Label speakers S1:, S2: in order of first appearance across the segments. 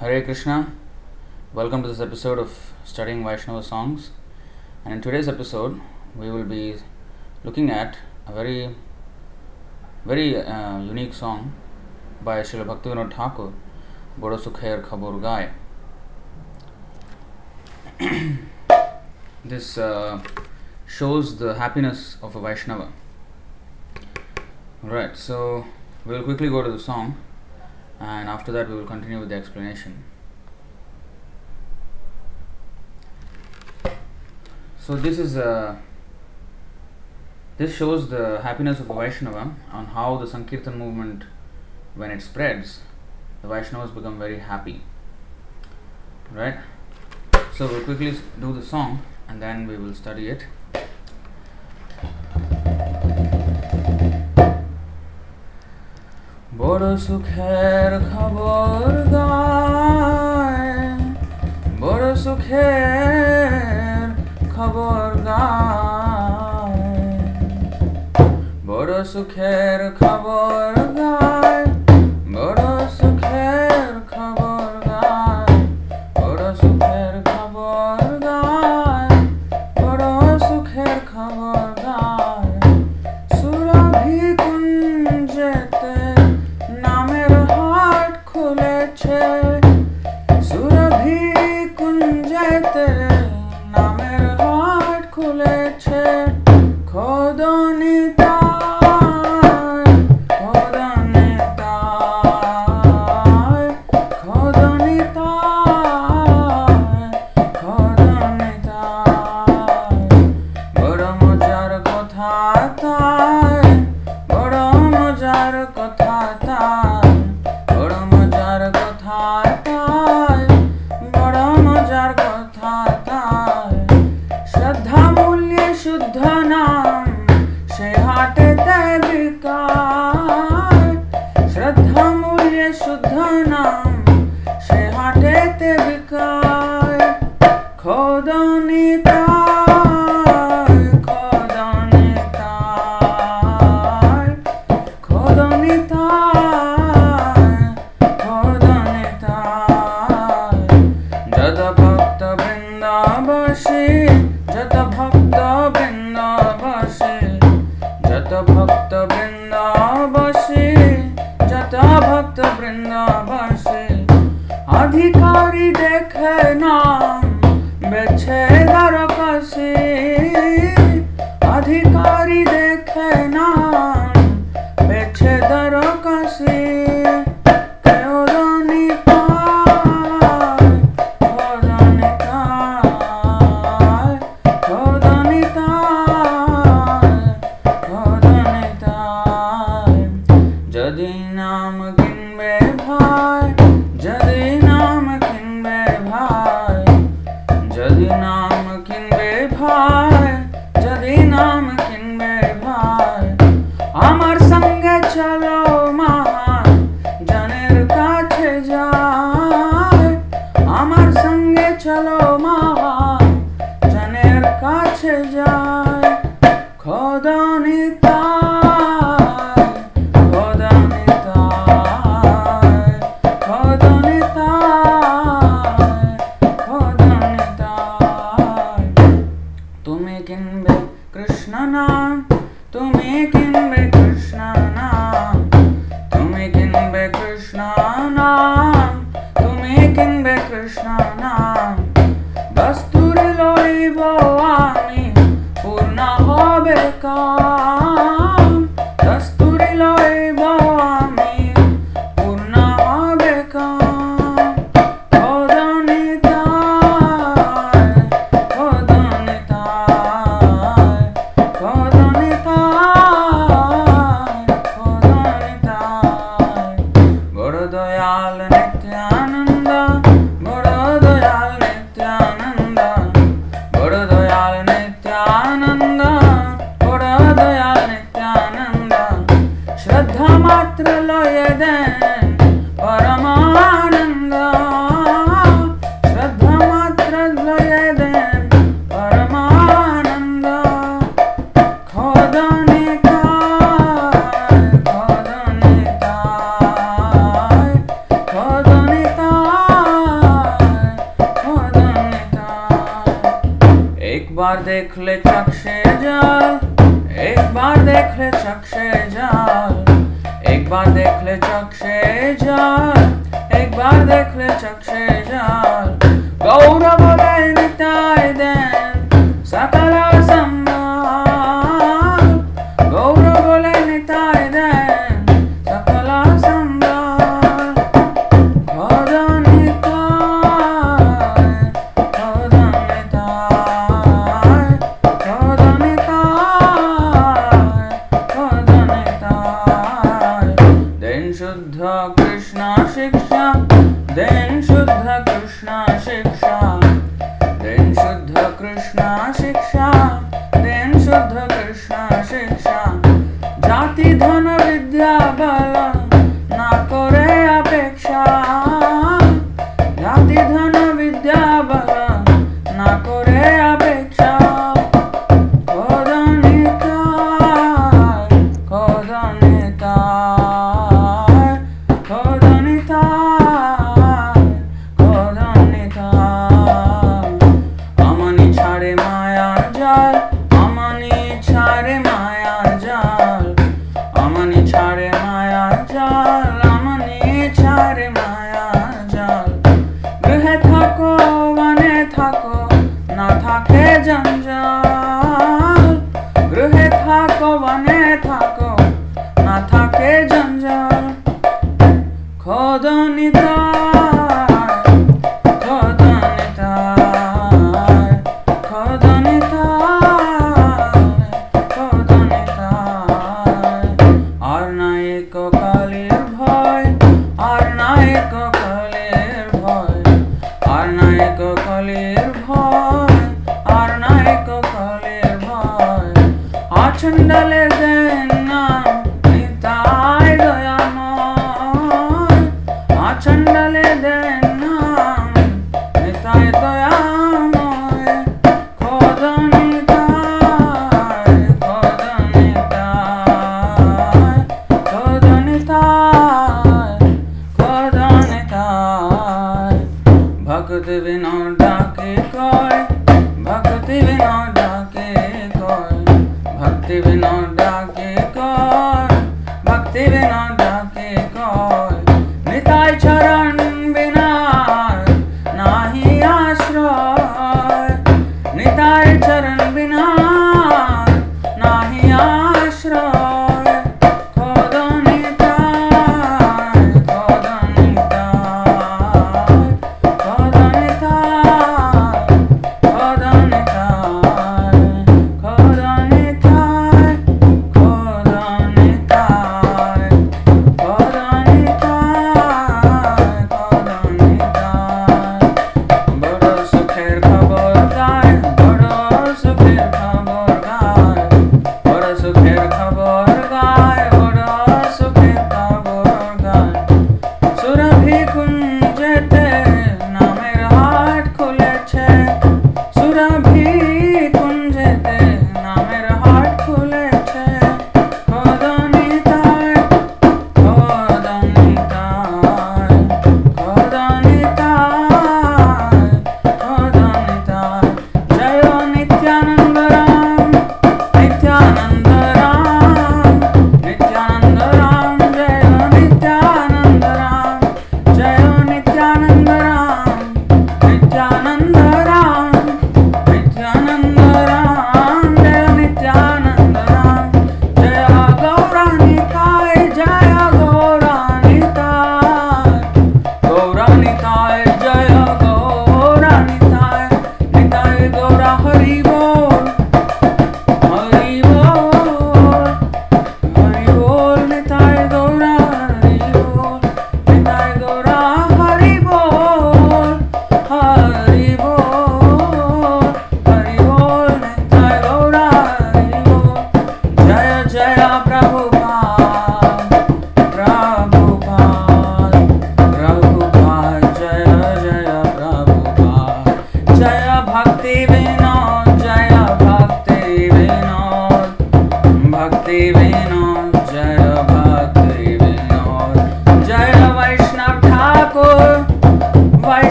S1: Hare Krishna. Welcome to this episode of Studying Vaishnava Songs. And in today's episode, we will be looking at a very, very uh, unique song by Srila Bhaktivinoda Thakur, Bodo Sukher Khabor Gai. this uh, shows the happiness of a Vaishnava. Alright, so we'll quickly go to the song and after that we will continue with the explanation. So this is uh, this shows the happiness of a Vaishnava on how the Sankirtan movement, when it spreads, the Vaishnavas become very happy. Right? So we'll quickly do the song and then we will study it. বড় সুখের খবর গায় বড় সুখের খবর গায় বড় সুখের খবর গায়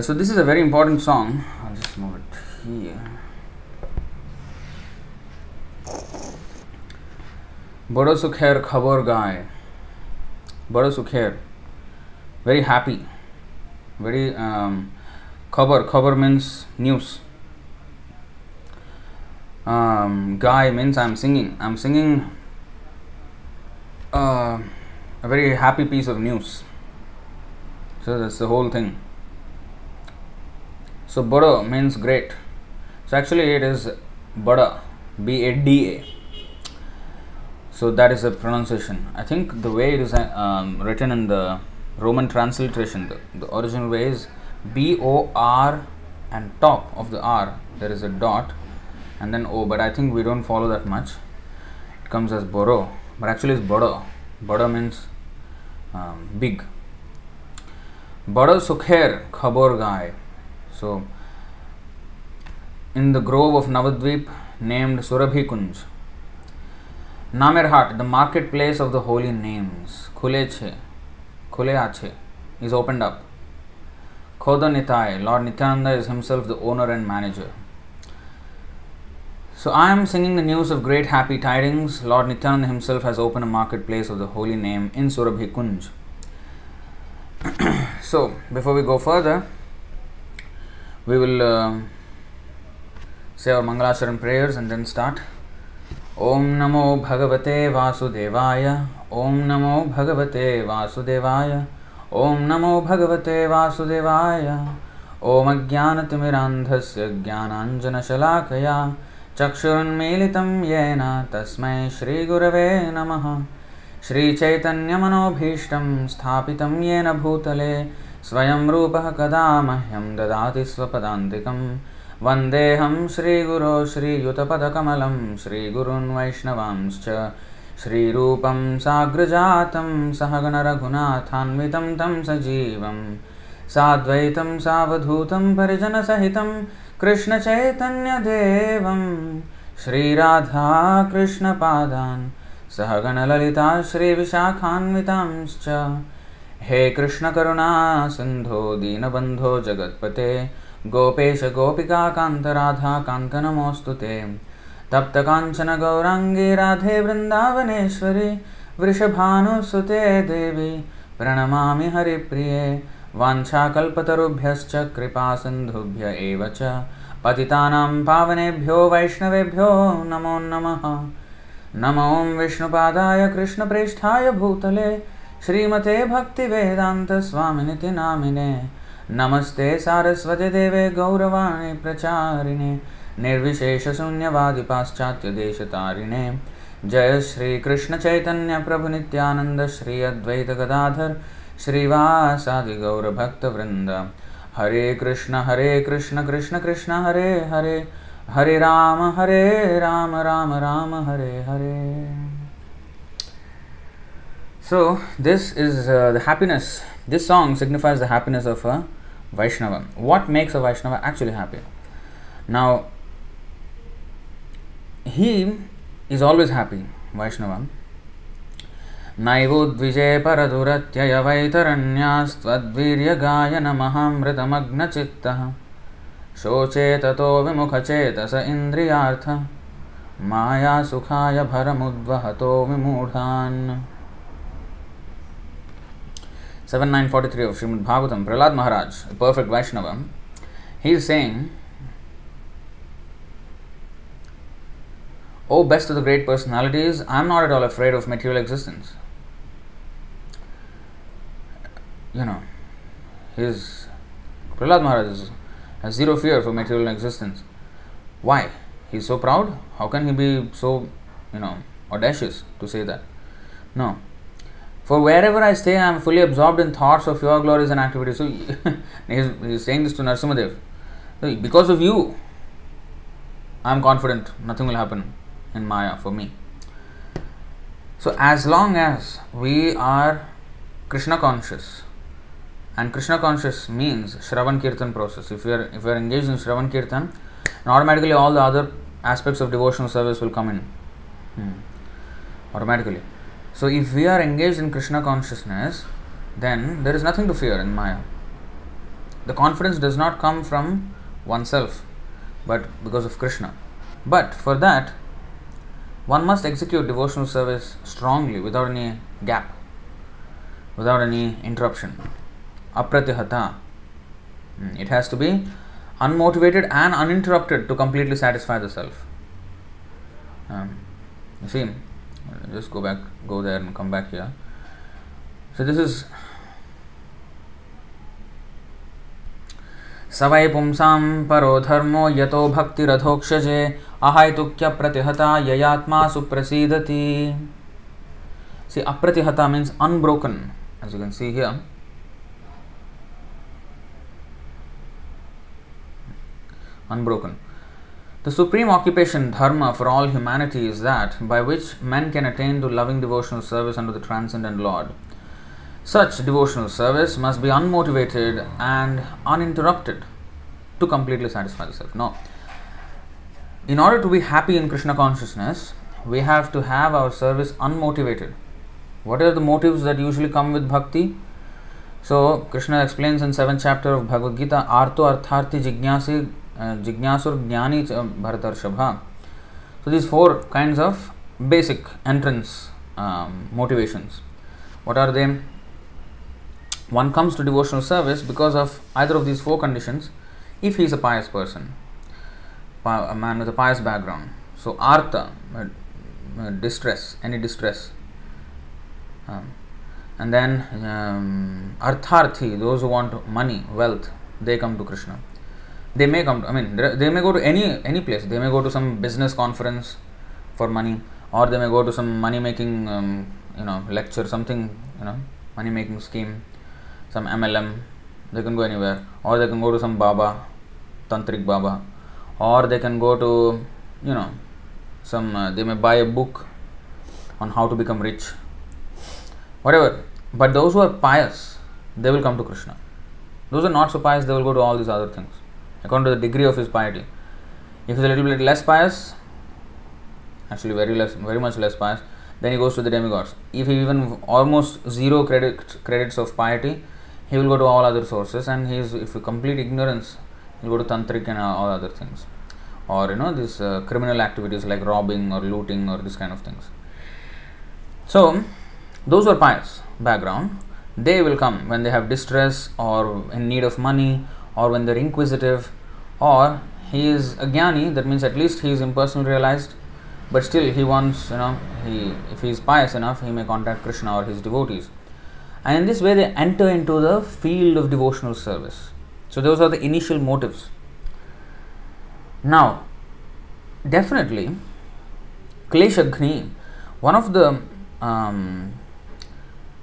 S1: Well, so this is a very important song. I'll just move it here. बड़ो सुखेर खबर गाय बड़ो Sukher very happy very um, khabar khabar means news um, guy means i'm singing i'm singing uh, a very happy piece of news so that's the whole thing so bada means great. So actually it is bada b a d a. So that is the pronunciation. I think the way it is um, written in the roman transliteration the, the original way is b o r and top of the r there is a dot and then o but i think we don't follow that much. It comes as boro but actually it's bada. Bada means um, big. Bada sukher khabor gai so in the grove of navadvip named surabhi kunj Namerhat, the marketplace of the holy names, Khuleche, is opened up. Khoda Nitai, Lord Nityananda is himself the owner and manager. So I am singing the news of great happy tidings. Lord Nityananda himself has opened a marketplace of the holy name in Surabhi Kunj. so before we go further, we will uh, say our Mangalasharan prayers and then start. ॐ नमो भगवते वासुदेवाय ॐ नमो भगवते वासुदेवाय ॐ नमो भगवते वासुदेवाय ॐ अज्ञानतिमिरान्धस्य ज्ञानाञ्जनशलाकया चक्षुरुन्मीलितं येन तस्मै श्रीगुरवे नमः श्रीचैतन्यमनोभीष्टं स्थापितं येन भूतले स्वयं रूपः कदा मह्यं ददाति स्वपदान्तिकम् वन्देऽहं श्रीगुरो श्रीयुतपदकमलं श्रीगुरून् वैष्णवांश्च श्रीरूपं साग्रजातं, सहगणरघुनाथान्वितं तं सजीवं। साद्वैतं सावधूतं परिजनसहितं, कृष्णचैतन्यदेवं। श्रीराधाकृष्णपादान् सहगणललिता श्रीविशाखान्वितांश्च। हे कृष्णकरुणा सिन्धो दीनबन्धो जगत्पते। गोपेश गोपिका, कान्त राधा, कान्त नमोऽस्तु ते। तप्तकाञ्चन गौराङ्गी राधे वृन्दावनेश्वरी वृषभानुसुते देवी, प्रणमामि हरिप्रिये। वाञ्छाकल्पतरुभ्यश्च कृपासिन्धुभ्य एव च। पतितानां पावनेभ्यो, वैष्णवेभ्यो, नमो नमः। नमो विष्णुपादाय, कृष्णप्रेष्ठाय, भूतले। श्रीमते भक्तिवेदान्तस्वामिनिति नामिने। नमस्ते सारस्वती देवे गौरवाणी प्रचारिणे। निर्विशेषशून्यवादि पाश्चात्यदेशतारिणे जय श्रीकृष्णचैतन्य प्रभु नित्यानन्द श्री अद्वैत गदाधर श्रीवासादि गौरभक्तवृन्द हरे कृष्ण हरे कृष्ण कृष्ण कृष्ण, हरे हरे। हरे राम हरे Ram Ram Ram, Hare Hare. So, this is uh, the happiness. This song signifies the happiness of a Vaishnava. What makes a Vaishnava actually happy? Now, he is always happy, Vaishnava. नैवोद्विजे परदुरत्ययवैतरण्यास्त्वद्वीर्यगायनमहामृतमग्नचित्तः शोचे ततो विमुखचेतस इन्द्रियार्थ मायासुखाय भरमुद्वहतो विमूढान् 7943 of Srimad Bhagavatam, Prahlad Maharaj, the perfect Vaishnava, he is saying, O best of the great personalities, I am not at all afraid of material existence. You know, his Prahlad Maharaj has zero fear for material existence. Why? He is so proud? How can he be so, you know, audacious to say that? No. For wherever I stay, I am fully absorbed in thoughts of your glories and activities. So he's, saying this to Narsimhadev. So because of you, I am confident nothing will happen in Maya for me. So as long as we are Krishna conscious, And Krishna conscious means Shravan Kirtan process. If you are if you are engaged in Shravan Kirtan, automatically all the other aspects of devotional service will come in. Hmm. Automatically. So if we are engaged in Krishna consciousness, then there is nothing to fear in Maya. The confidence does not come from oneself, but because of Krishna. But for that, one must execute devotional service strongly without any gap, without any interruption. Apratihata. Hmm, it has to be unmotivated and uninterrupted to completely satisfy the self. Um, you see, just go back, go there and come back here. So this is सवै पुंसां परो धर्मो यतो भक्तिरथोक्षजे अहैतुक्य प्रतिहता ययात्मा सुप्रसीदति See, apratihata means unbroken, as you can see here. Unbroken. The supreme occupation, dharma, for all humanity is that by which men can attain to loving devotional service unto the transcendent Lord. Such devotional service must be unmotivated and uninterrupted to completely satisfy the self. No. In order to be happy in Krishna consciousness, we have to have our service unmotivated. What are the motives that usually come with bhakti? So, Krishna explains in 7th chapter of Bhagavad Gita, Arto Artharthi Jignasi Jignasur Jnani Bharatarshabha. So, these four kinds of basic entrance um, motivations. What are they? One comes to devotional service because of either of these four conditions if he is a pious person, a man with a pious background. So, artha, distress, any distress. Um, and then um, artharthi, those who want money, wealth, they come to Krishna they may come to, i mean they may go to any any place. They may go to some business conference for money or they may go to some money making um, you know lecture something you know money making scheme some mlm they can go anywhere. Or they can go to some baba tantric baba. Or they can go to you know some uh, they may buy a book on how to become rich. Whatever. But those who are pious they will come to krishna. Those who are not so pious they will go to all these other things according to the degree of his piety. If he's a little bit less pious, actually very less, very much less pious, then he goes to the demigods. If he even almost zero credit credits of piety, he will go to all other sources, and he is if complete ignorance, he'll go to tantric and all other things, or you know these uh, criminal activities like robbing or looting or this kind of things. So those who are pious background, they will come when they have distress or in need of money or when they're inquisitive, or he is a jnani, that means at least he is impersonal realized, but still he wants, you know, he if he is pious enough, he may contact Krishna or his devotees. And in this way, they enter into the field of devotional service. So, those are the initial motives. Now, definitely, Kleshagni, one of the um,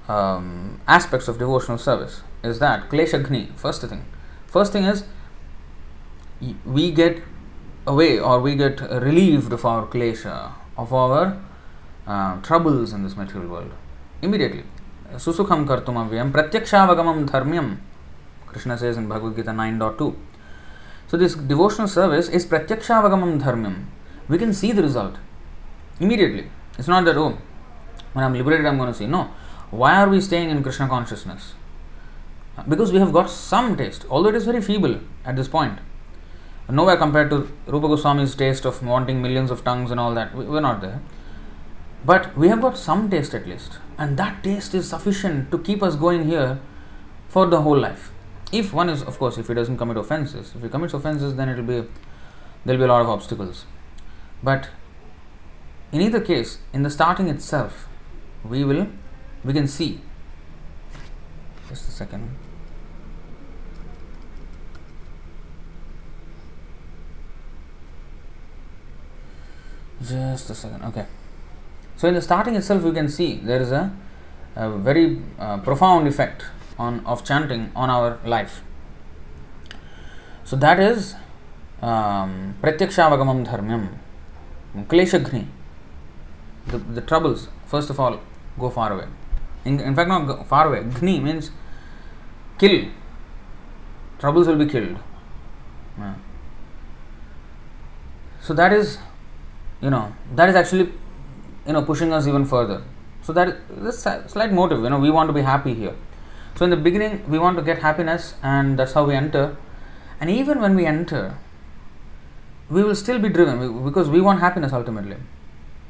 S1: um, aspects of devotional service is that Kleshagni, first thing, First thing is we get away or we get relieved of our klesha, of our uh, troubles in this material world immediately. Susukham kartumavyam pratyakshaavagamam dharmyam. Krishna says in Bhagavad Gita 9.2. So this devotional service is pratyakshaavagamam dharmyam. We can see the result immediately. It's not that, oh, when I'm liberated, I'm going to see. No. Why are we staying in Krishna consciousness? Because we have got some taste, although it is very feeble at this point. Nowhere compared to Rupa Goswami's taste of wanting millions of tongues and all that. We're not there. But we have got some taste at least. And that taste is sufficient to keep us going here for the whole life. If one is, of course, if he doesn't commit offenses. If he commits offenses, then it will be, there'll be a lot of obstacles. But in either case, in the starting itself, we will, we can see. Just a second. Just a second okay so in the starting itself you can see there is a, a very uh, profound effect on of chanting on our life so that is um, pratyakshaavagamam dharmyam kleshagni the, the troubles first of all go far away in, in fact not far away gni means kill. Troubles will be killed. Yeah. So that is, you know, that is actually, you know, pushing us even further. So that is a slight motive. You know, we want to be happy here. So in the beginning, we want to get happiness, and that's how we enter. And even when we enter, we will still be driven because we want happiness ultimately.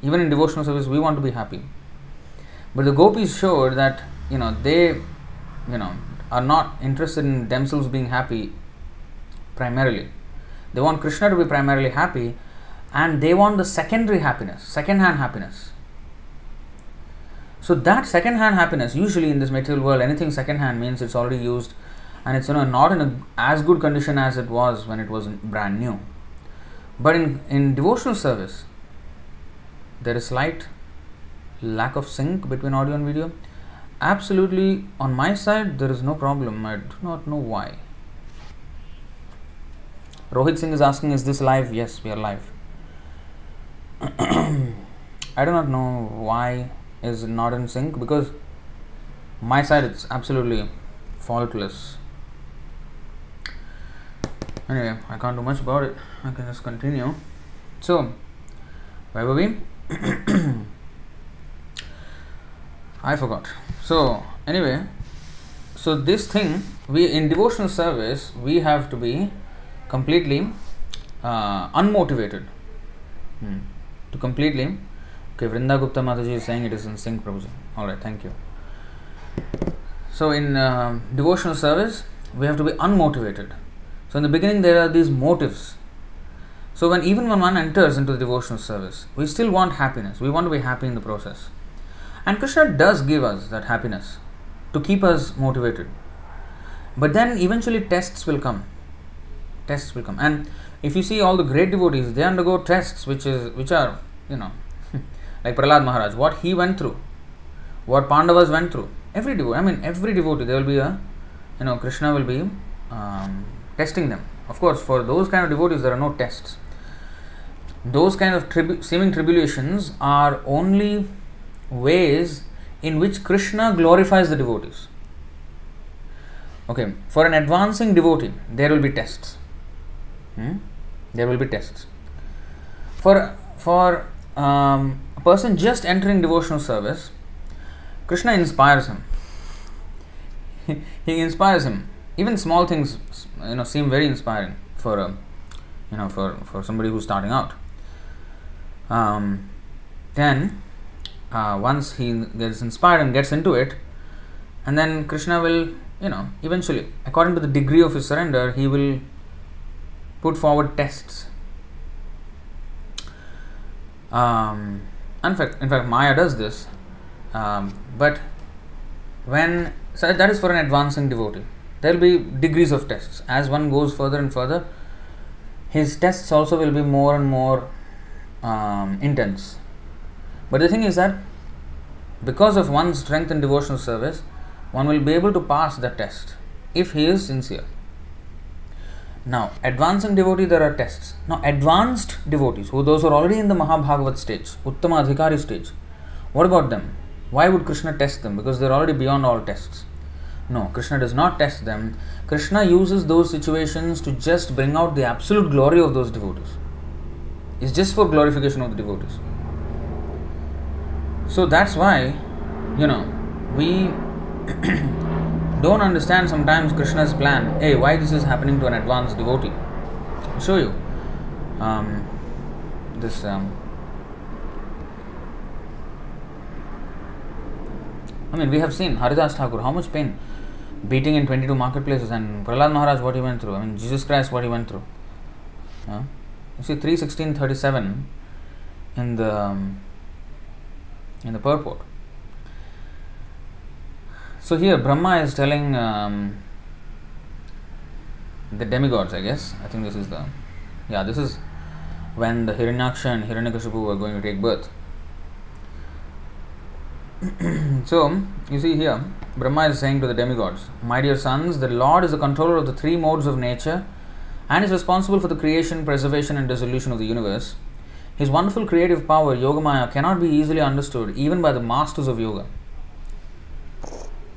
S1: Even in devotional service, we want to be happy. But the gopis showed that you know they, you know, are not interested in themselves being happy primarily. They want Krishna to be primarily happy, and they want the secondary happiness, second-hand happiness. So that second-hand happiness, usually in this material world, anything second-hand means it's already used, and it's you know not in a, as good condition as it was when it was brand new. But in, in devotional service, there is slight lack of sync between audio and video. Absolutely, on my side, there is no problem. I do not know why. Rohit Singh is asking, Is this live? Yes, we are live. I do not know why is not in sync because my side it's absolutely faultless. Anyway, I can't do much about it. I can just continue. So, where were we? I forgot. So, anyway, so this thing we in devotional service we have to be completely uh, unmotivated. Hmm. To completely. Okay, Vrinda Gupta Mataji is saying it is in sync, Prabhuji. Alright, thank you. So, in uh, devotional service, we have to be unmotivated. So, in the beginning, there are these motives. So, when even when one enters into the devotional service, we still want happiness. We want to be happy in the process. And Krishna does give us that happiness to keep us motivated. But then eventually tests will come. Tests will come. And if you see all the great devotees, they undergo tests which is which are, you know, like Prahlad Maharaj, what he went through, what Pandavas went through. Every devotee, I mean every devotee, there will be a you know, Krishna will be um, testing them. Of course, for those kind of devotees there are no tests. Those kind of tribu- seeming tribulations are only ways in which Krishna glorifies the devotees. Okay, for an advancing devotee, there will be tests. Hmm? There will be tests. For for um, a person just entering devotional service, Krishna inspires him. he inspires him. Even small things, you know, seem very inspiring for a, you know, for for somebody who's starting out. Um, then uh, once he gets inspired and gets into it, and then Krishna will, you know, eventually, according to the degree of his surrender, he will put forward tests. Um, in fact, in fact, Maya does this, um, but when so that is for an advancing devotee, there will be degrees of tests. As one goes further and further, his tests also will be more and more um, intense but the thing is that because of one's strength in devotional service, one will be able to pass the test if he is sincere. Now, advancing devotee, there are tests. Now, advanced devotees, who those who are already in the Mahabhagavat stage, Uttama Adhikari stage, what about them? Why would Krishna test them? Because they're already beyond all tests. No, Krishna does not test them. Krishna uses those situations to just bring out the absolute glory of those devotees. It's just for glorification of the devotees. So that's why, you know, we don't understand sometimes Krishna's plan. Hey, why this is happening to an advanced devotee? I'll show you. Um, this. Um, I mean, we have seen Haridas Thakur, how much pain, beating in 22 marketplaces, and Prahlad Maharaj, what he went through. I mean, Jesus Christ, what he went through. Yeah? You see, 31637 in the. Um, in the purport. So here Brahma is telling um, the demigods, I guess. I think this is the yeah, this is when the Hiranyaksha and Hiranyakashipu were going to take birth. so you see here, Brahma is saying to the demigods, My dear sons, the Lord is the controller of the three modes of nature and is responsible for the creation, preservation, and dissolution of the universe. His wonderful creative power, Yogamaya, cannot be easily understood even by the masters of yoga.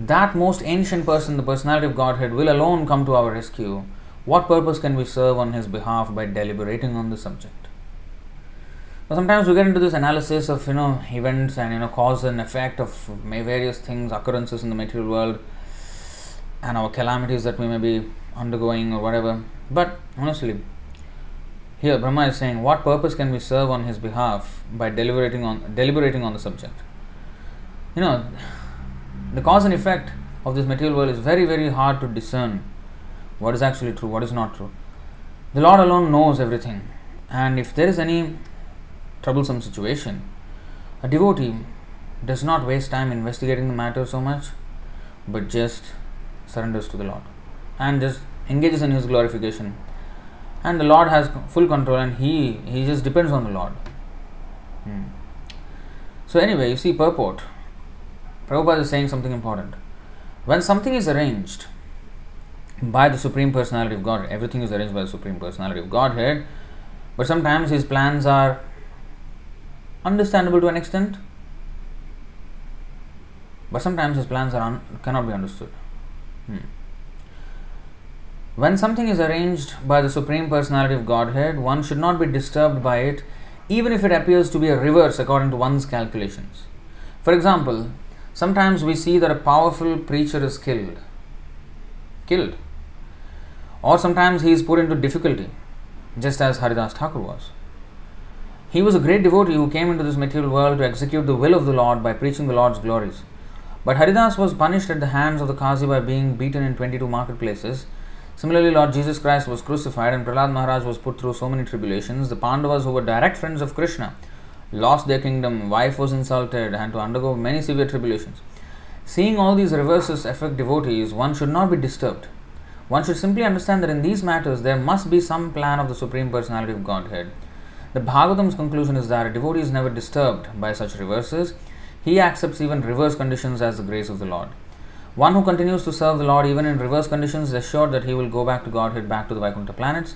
S1: That most ancient person, the personality of Godhead, will alone come to our rescue, what purpose can we serve on his behalf by deliberating on the subject? sometimes we get into this analysis of you know events and you know cause and effect of various things, occurrences in the material world, and our calamities that we may be undergoing or whatever. But honestly, here Brahma is saying, what purpose can we serve on his behalf by deliberating on deliberating on the subject? You know, the cause and effect of this material world is very, very hard to discern what is actually true, what is not true. The Lord alone knows everything, and if there is any troublesome situation, a devotee does not waste time investigating the matter so much, but just surrenders to the Lord and just engages in His glorification. And the Lord has full control, and he he just depends on the Lord. Hmm. So anyway, you see purport. Prabhupada is saying something important. When something is arranged by the Supreme Personality of God, everything is arranged by the Supreme Personality of Godhead, but sometimes His plans are understandable to an extent, but sometimes his plans are un- cannot be understood. Hmm. When something is arranged by the Supreme Personality of Godhead, one should not be disturbed by it, even if it appears to be a reverse according to one's calculations. For example, sometimes we see that a powerful preacher is killed. Killed. Or sometimes he is put into difficulty, just as Haridas Thakur was. He was a great devotee who came into this material world to execute the will of the Lord by preaching the Lord's glories. But Haridas was punished at the hands of the Qazi by being beaten in 22 marketplaces. Similarly, Lord Jesus Christ was crucified and Prahlad Maharaj was put through so many tribulations. The Pandavas, who were direct friends of Krishna, lost their kingdom, wife was insulted, and to undergo many severe tribulations. Seeing all these reverses affect devotees, one should not be disturbed. One should simply understand that in these matters there must be some plan of the Supreme Personality of Godhead the Bhagavatam's conclusion is that a devotee is never disturbed by such reverses. He accepts even reverse conditions as the grace of the Lord. One who continues to serve the Lord even in reverse conditions is assured that he will go back to Godhead, back to the Vaikuntha planets.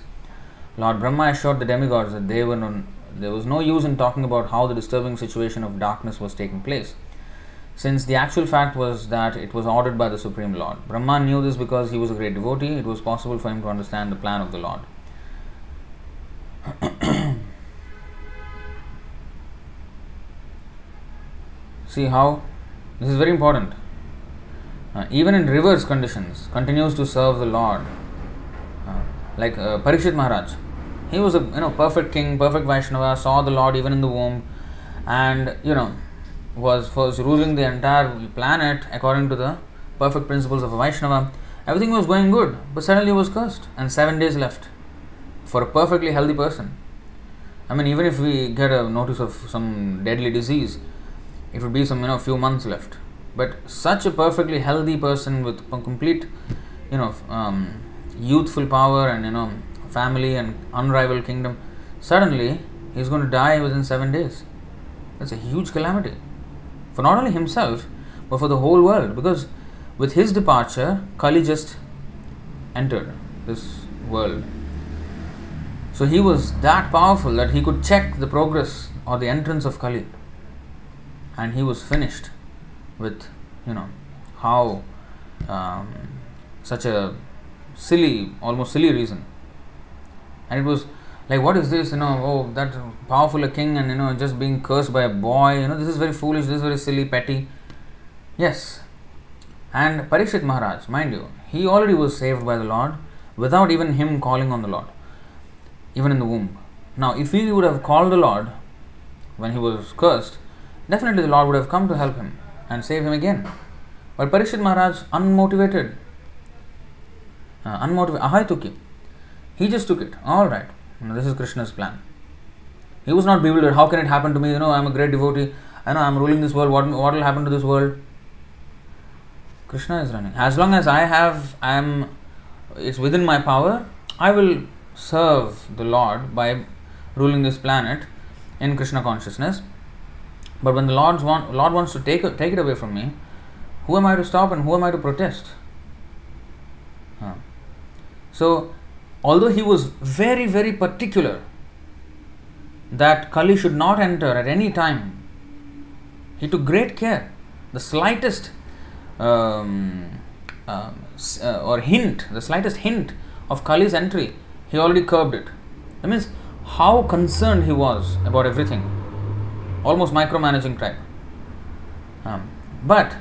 S1: Lord Brahma assured the demigods that they were there was no use in talking about how the disturbing situation of darkness was taking place, since the actual fact was that it was ordered by the Supreme Lord. Brahma knew this because he was a great devotee, it was possible for him to understand the plan of the Lord. See how this is very important. Uh, even in reverse conditions, continues to serve the Lord. Uh, like uh, Parikshit Maharaj, he was a you know perfect king, perfect Vaishnava, saw the Lord even in the womb, and you know was was ruling the entire planet according to the perfect principles of a Vaishnava. Everything was going good, but suddenly he was cursed, and seven days left for a perfectly healthy person. I mean, even if we get a notice of some deadly disease, it would be some you know few months left but such a perfectly healthy person with complete you know um, youthful power and you know family and unrivaled kingdom suddenly he's going to die within 7 days. That's a huge calamity for not only himself but for the whole world because with his departure kali just entered this world. So he was that powerful that he could check the progress or the entrance of kali and he was finished with you know how um, such a silly almost silly reason and it was like what is this you know oh that powerful a king and you know just being cursed by a boy you know this is very foolish this is very silly petty. Yes. And parikshit maharaj mind you he already was saved by the lord without even him calling on the lord even in the womb. Now if he would have called the lord when he was cursed definitely the Lord would have come to help him and save him again. But Parikshit Maharaj, unmotivated, uh, unmotivated, ahai He just took it. All right, you know, this is Krishna's plan. He was not bewildered. How can it happen to me? You know, I'm a great devotee. I know I'm ruling this world. What what will happen to this world? Krishna is running. As long as I have, I am, it's within my power. I will serve the Lord by ruling this planet in Krishna consciousness but when the Lord, want, Lord wants to take, take it away from me, who am I to stop and who am I to protest? Huh. So, although he was very, very particular that Kali should not enter at any time, he took great care. The slightest um, uh, uh, or hint, the slightest hint of Kali's entry, he already curbed it. That means how concerned he was about everything, almost micromanaging type. Um, but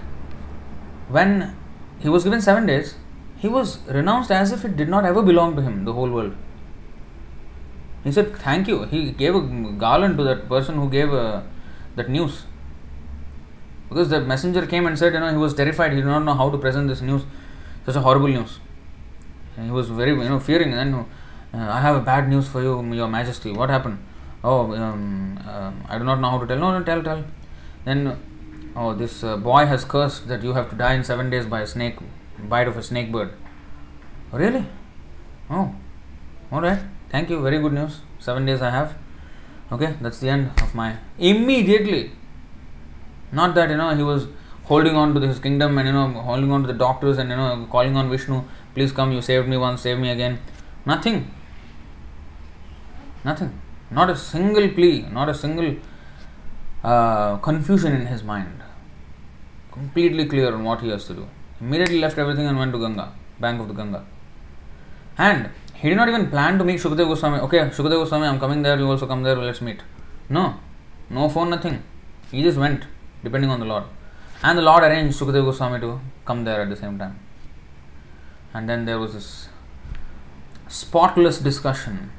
S1: when he was given seven days, he was renounced as if it did not ever belong to him, the whole world. He said, Thank you. He gave a garland to that person who gave uh, that news. Because the messenger came and said, you know, he was terrified, he did not know how to present this news, such a horrible news. And he was very, you know, fearing. And then, uh, I have a bad news for you, Your Majesty. What happened? Oh, um, uh, I do not know how to tell. No, no, tell, tell. Then, oh, this uh, boy has cursed that you have to die in seven days by a snake, bite of a snake bird. Oh, really? Oh, all right. Thank you. Very good news. Seven days I have. Okay, that's the end of my. Immediately. Not that, you know, he was holding on to his kingdom and, you know, holding on to the doctors and, you know, calling on Vishnu, please come, you saved me once, save me again. Nothing. Nothing. Not a single plea, not a single uh, confusion in his mind. Completely clear on what he has to do. Immediately left everything and went to Ganga, bank of the Ganga. And he did not even plan to meet Shukadeva Goswami. Okay, Shukadeva Goswami, I'm coming there, you also come there, let's meet. No, no phone, nothing. He just went, depending on the Lord. And the Lord arranged Shukadeva Goswami to come there at the same time. And then there was this spotless discussion.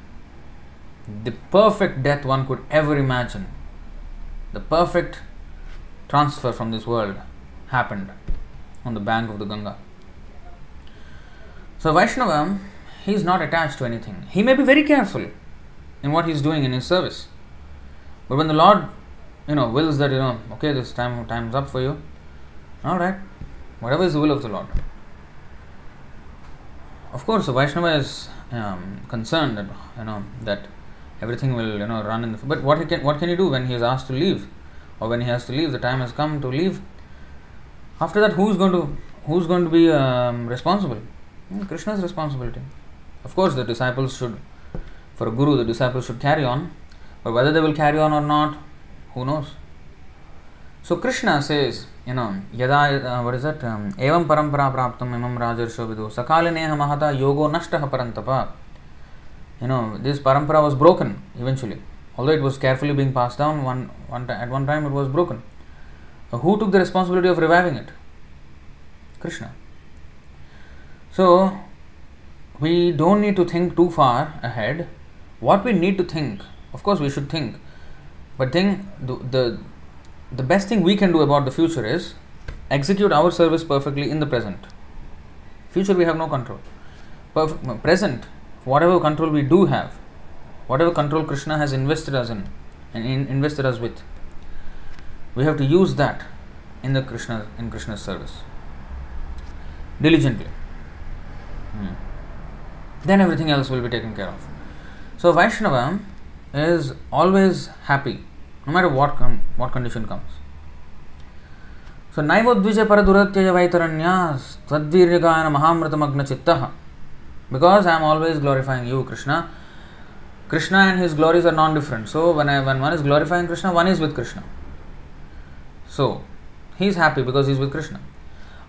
S1: The perfect death one could ever imagine. The perfect transfer from this world happened on the bank of the Ganga. So Vaishnava, he is not attached to anything. He may be very careful in what he is doing in his service. But when the Lord, you know, wills that, you know, okay, this time time's up for you, all right, whatever is the will of the Lord. Of course, Vaishnava is um, concerned that you know that everything will you know run in the. But what he can what can he do when he is asked to leave, or when he has to leave? The time has come to leave. After that, who's going to who's going to be um, responsible? Krishna's responsibility. Of course, the disciples should, for a guru, the disciples should carry on, but whether they will carry on or not, who knows? So Krishna says, you know, yada, uh, what is that? Um, evam parampara praptam imam rajarsho vidu sakalineha mahata yogo nashtaha parantapa. You know, this parampara was broken eventually. Although it was carefully being passed down, one, one at one time it was broken. Who took the responsibility of reviving it? Krishna. So, we don't need to think too far ahead. What we need to think, of course, we should think, but think the, the the best thing we can do about the future is execute our service perfectly in the present. Future we have no control. Perf- present, whatever control we do have, whatever control Krishna has invested us in and in, invested us with, we have to use that in the Krishna in Krishna's service diligently. Hmm. Then everything else will be taken care of. So Vaishnava is always happy no matter what com- what condition comes. So Naivodvija Paraduratya Vaitaranya Tadvirjagayana Mahamritamagna Chittaha because I am always glorifying you, Krishna. Krishna and his glories are non-different. So when I, when one is glorifying Krishna, one is with Krishna. So he is happy because he is with Krishna.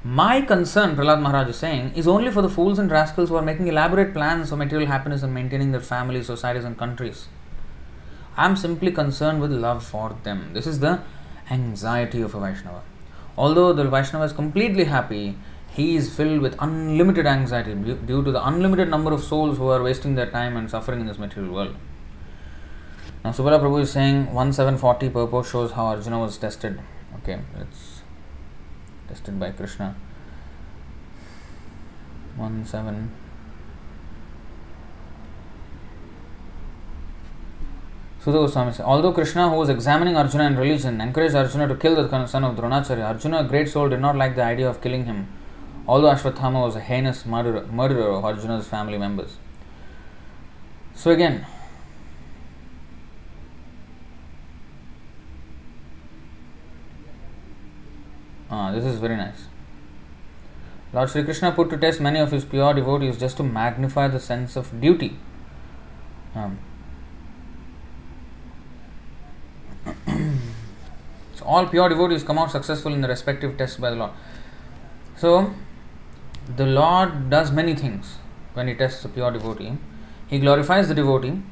S1: My concern, Prahlad Maharaj is saying, is only for the fools and rascals who are making elaborate plans for material happiness and maintaining their families, societies, and countries. I am simply concerned with love for them. This is the anxiety of a Vaishnava. Although the Vaishnava is completely happy, he is filled with unlimited anxiety due to the unlimited number of souls who are wasting their time and suffering in this material world. Now, Subala Prabhu is saying 1740 purpose shows how Arjuna was tested. Okay, it's tested by Krishna. 1 7. Suta Goswami says, although Krishna, who was examining Arjuna in religion, encouraged Arjuna to kill the son of Dronacharya, Arjuna, a great soul, did not like the idea of killing him, although Ashwatthama was a heinous murderer, murderer of Arjuna's family members. So again, ah, this is very nice. Lord Sri Krishna put to test many of his pure devotees just to magnify the sense of duty. Um, so all pure devotees come out successful in the respective tests by the Lord. So, the Lord does many things when He tests a pure devotee. He glorifies the devotee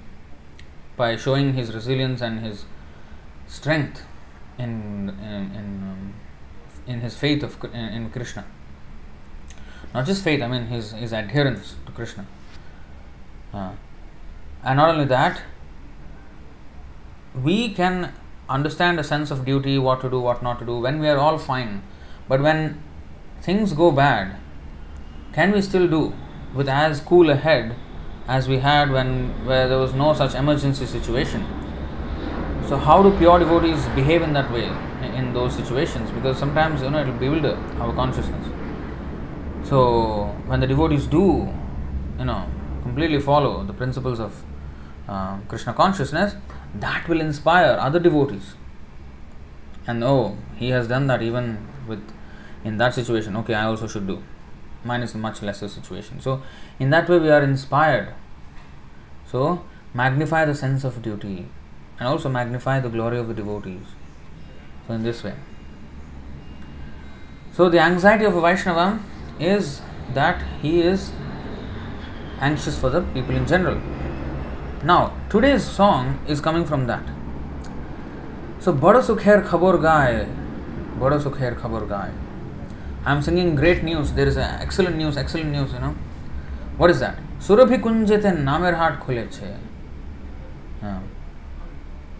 S1: by showing his resilience and his strength in in in, um, in his faith of in, Krishna. Not just faith, I mean his his adherence to Krishna. Uh, and not only that, we can understand a sense of duty, what to do, what not to do, when we are all fine. But when things go bad, can we still do with as cool a head as we had when where there was no such emergency situation? So how do pure devotees behave in that way in those situations? Because sometimes you know it will bewilder our consciousness. So when the devotees do, you know, completely follow the principles of uh, Krishna consciousness, that will inspire other devotees. And oh, he has done that even with in that situation. Okay, I also should do. Mine is a much lesser situation. So in that way, we are inspired. So magnify the sense of duty, and also magnify the glory of the devotees. So in this way. So the anxiety of a Vaishnava is that he is anxious for the people in general. Now, today's song is coming from that. So, Bada Sukher Khabor Gai, Bada Sukher Khabor Gai. I am singing great news. There is excellent news, excellent news, you know. What is that? সুরভি কুঞ্জেতে নামের হাট খুলেছে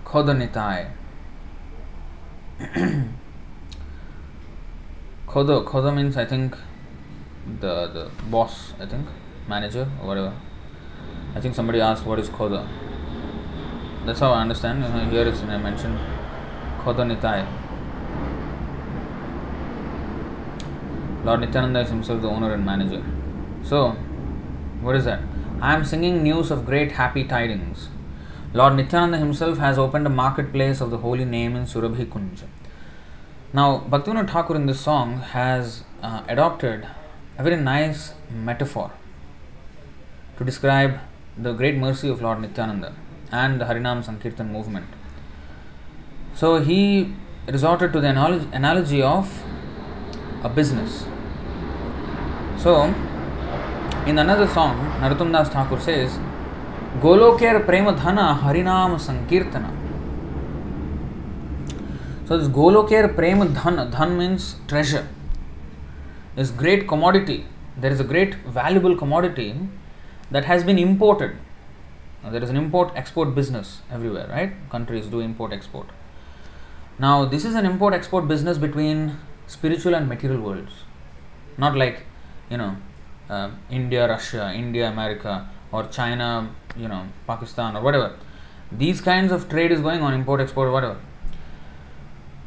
S1: খোদ Khoda Khoda means i think the the boss i think manager or whatever. I think somebody asked what is Khoda. that's how i understand. Uh, here is mentioned Khoda nitai lord nityananda is himself the owner and manager. So what is that? I am singing news of great happy tidings. Lord Nityananda himself has opened a marketplace of the holy name in Surabhi Kunja. Now, Bhaktivinoda Thakur in this song has uh, adopted a very nice metaphor to describe the great mercy of Lord Nityananda and the Harinam Sankirtan movement. So he resorted to the analogy of a business. So, in another song, Narottam Thakur says, Goloker Prema Dhana Harinam Sankirtana. So, this Goloker Prema Dhana, Dhan means treasure, is great commodity. There is a great valuable commodity that has been imported. There is an import export business everywhere, right? Countries do import export. Now, this is an import export business between spiritual and material worlds, not like you know uh, India, Russia, India, America, or China, you know, Pakistan, or whatever. These kinds of trade is going on, import export, whatever.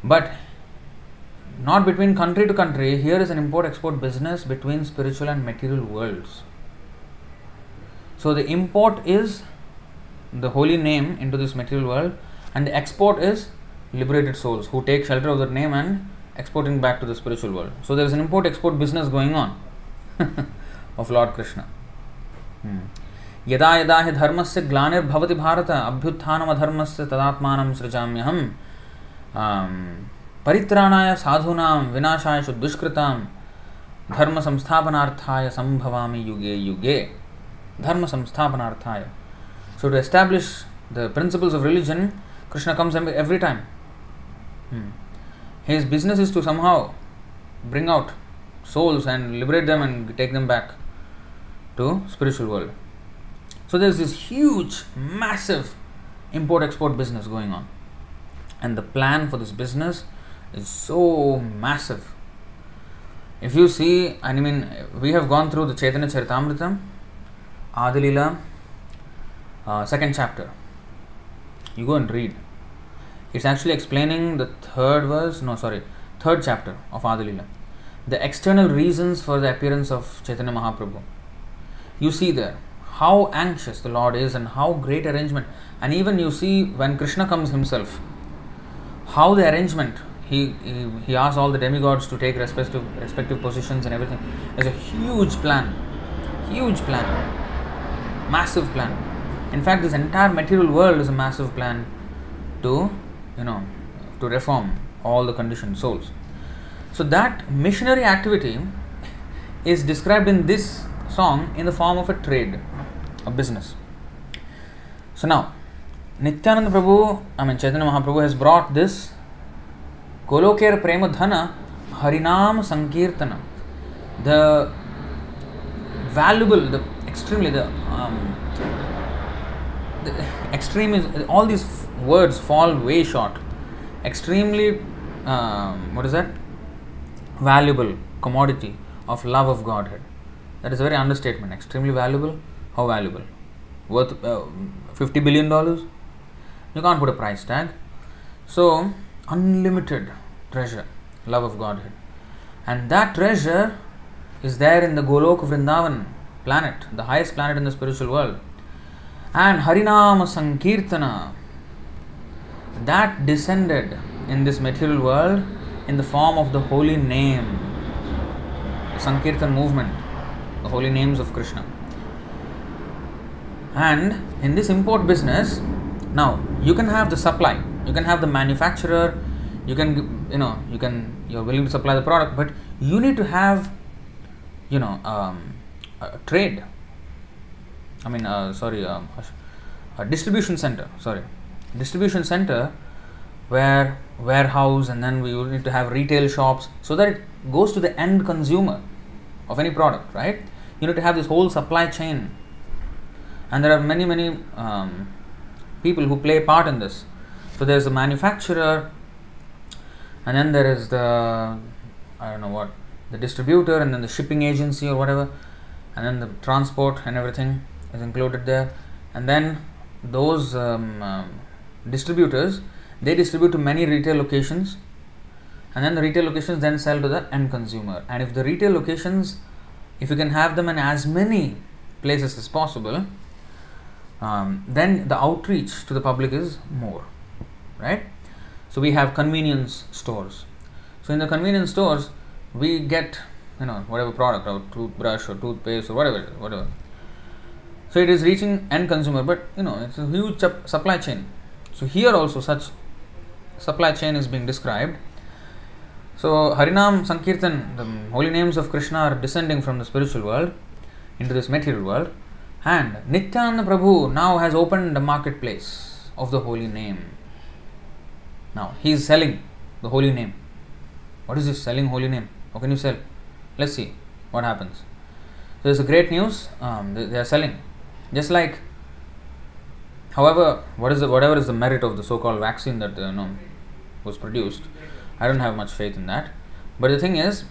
S1: But not between country to country. Here is an import export business between spiritual and material worlds. So the import is the holy name into this material world, and the export is liberated souls who take shelter of that name and exporting back to the spiritual world. So there is an import export business going on of Lord Krishna. Hmm. यदा यदा हि धर्म से ग्लार्भवती भारत अभ्युत्थानधर्म से तदात्म सृजा्य हम परित्राणाय साधूना विनाशायु दुष्कृता धर्म संस्थापनार्थाय संभवामि युगे युगे। धर्म संस्थापनार्थाय so to establish the principles of religion Krishna comes um every time his business is to somehow bring out souls and liberate them and take them back to spiritual world So there's this huge, massive import-export business going on, and the plan for this business is so massive. If you see, I mean, we have gone through the Chaitanya Charitamrita Adilila, uh, second chapter. You go and read. It's actually explaining the third verse, no, sorry, third chapter of Adilila. The external reasons for the appearance of Chaitanya Mahaprabhu. You see there how anxious the Lord is and how great arrangement. And even you see when Krishna comes himself, how the arrangement he, he, he asks all the demigods to take respective respective positions and everything. There's a huge plan, huge plan massive plan. In fact, this entire material world is a massive plan to, you know, to reform all the conditioned souls. So that missionary activity is described in this song in the form of a trade, a business. So now, Nityananda Prabhu, I mean Chaitanya Mahaprabhu has brought this Golokera Prema Dhana Harinam Sankirtana. The valuable, the extremely, the, um, the extreme is, all these words fall way short. Extremely, um, what is that? Valuable commodity of love of Godhead. That is a very understatement. Extremely valuable. How valuable? Worth uh, $50 billion? You can't put a price tag. So, unlimited treasure, love of Godhead. And that treasure is there in the Golok Vrindavan planet, the highest planet in the spiritual world. And Harinama Sankirtana, that descended in this material world in the form of the holy name, the Sankirtan movement, the holy names of Krishna. And in this import business, now you can have the supply, you can have the manufacturer, you can you know you can you're willing to supply the product, but you need to have you know um, a trade. I mean, uh, sorry, um, a distribution center. Sorry, distribution center where warehouse and then we need to have retail shops so that it goes to the end consumer of any product, right? You need to have this whole supply chain, and there are many many um, people who play a part in this. So there's the manufacturer, and then there is the I don't know what the distributor, and then the shipping agency or whatever, and then the transport and everything is included there, and then those um, um, distributors they distribute to many retail locations and then the retail locations then sell to the end consumer and if the retail locations if you can have them in as many places as possible um, then the outreach to the public is more right so we have convenience stores so in the convenience stores we get you know whatever product or toothbrush or toothpaste or whatever whatever so it is reaching end consumer but you know it's a huge supply chain so here also such supply chain is being described. So Harinam Sankirtan, the holy names of Krishna are descending from the spiritual world into this material world. And Nityananda Prabhu now has opened the marketplace of the holy name. Now he is selling the holy name. What is this selling holy name? How can you sell? Let's see what happens. So there's a great news. Um, they, they are selling, just like. However, what is the, whatever is the merit of the so-called vaccine that uh, you know was produced. I don't have much faith in that. But the thing is,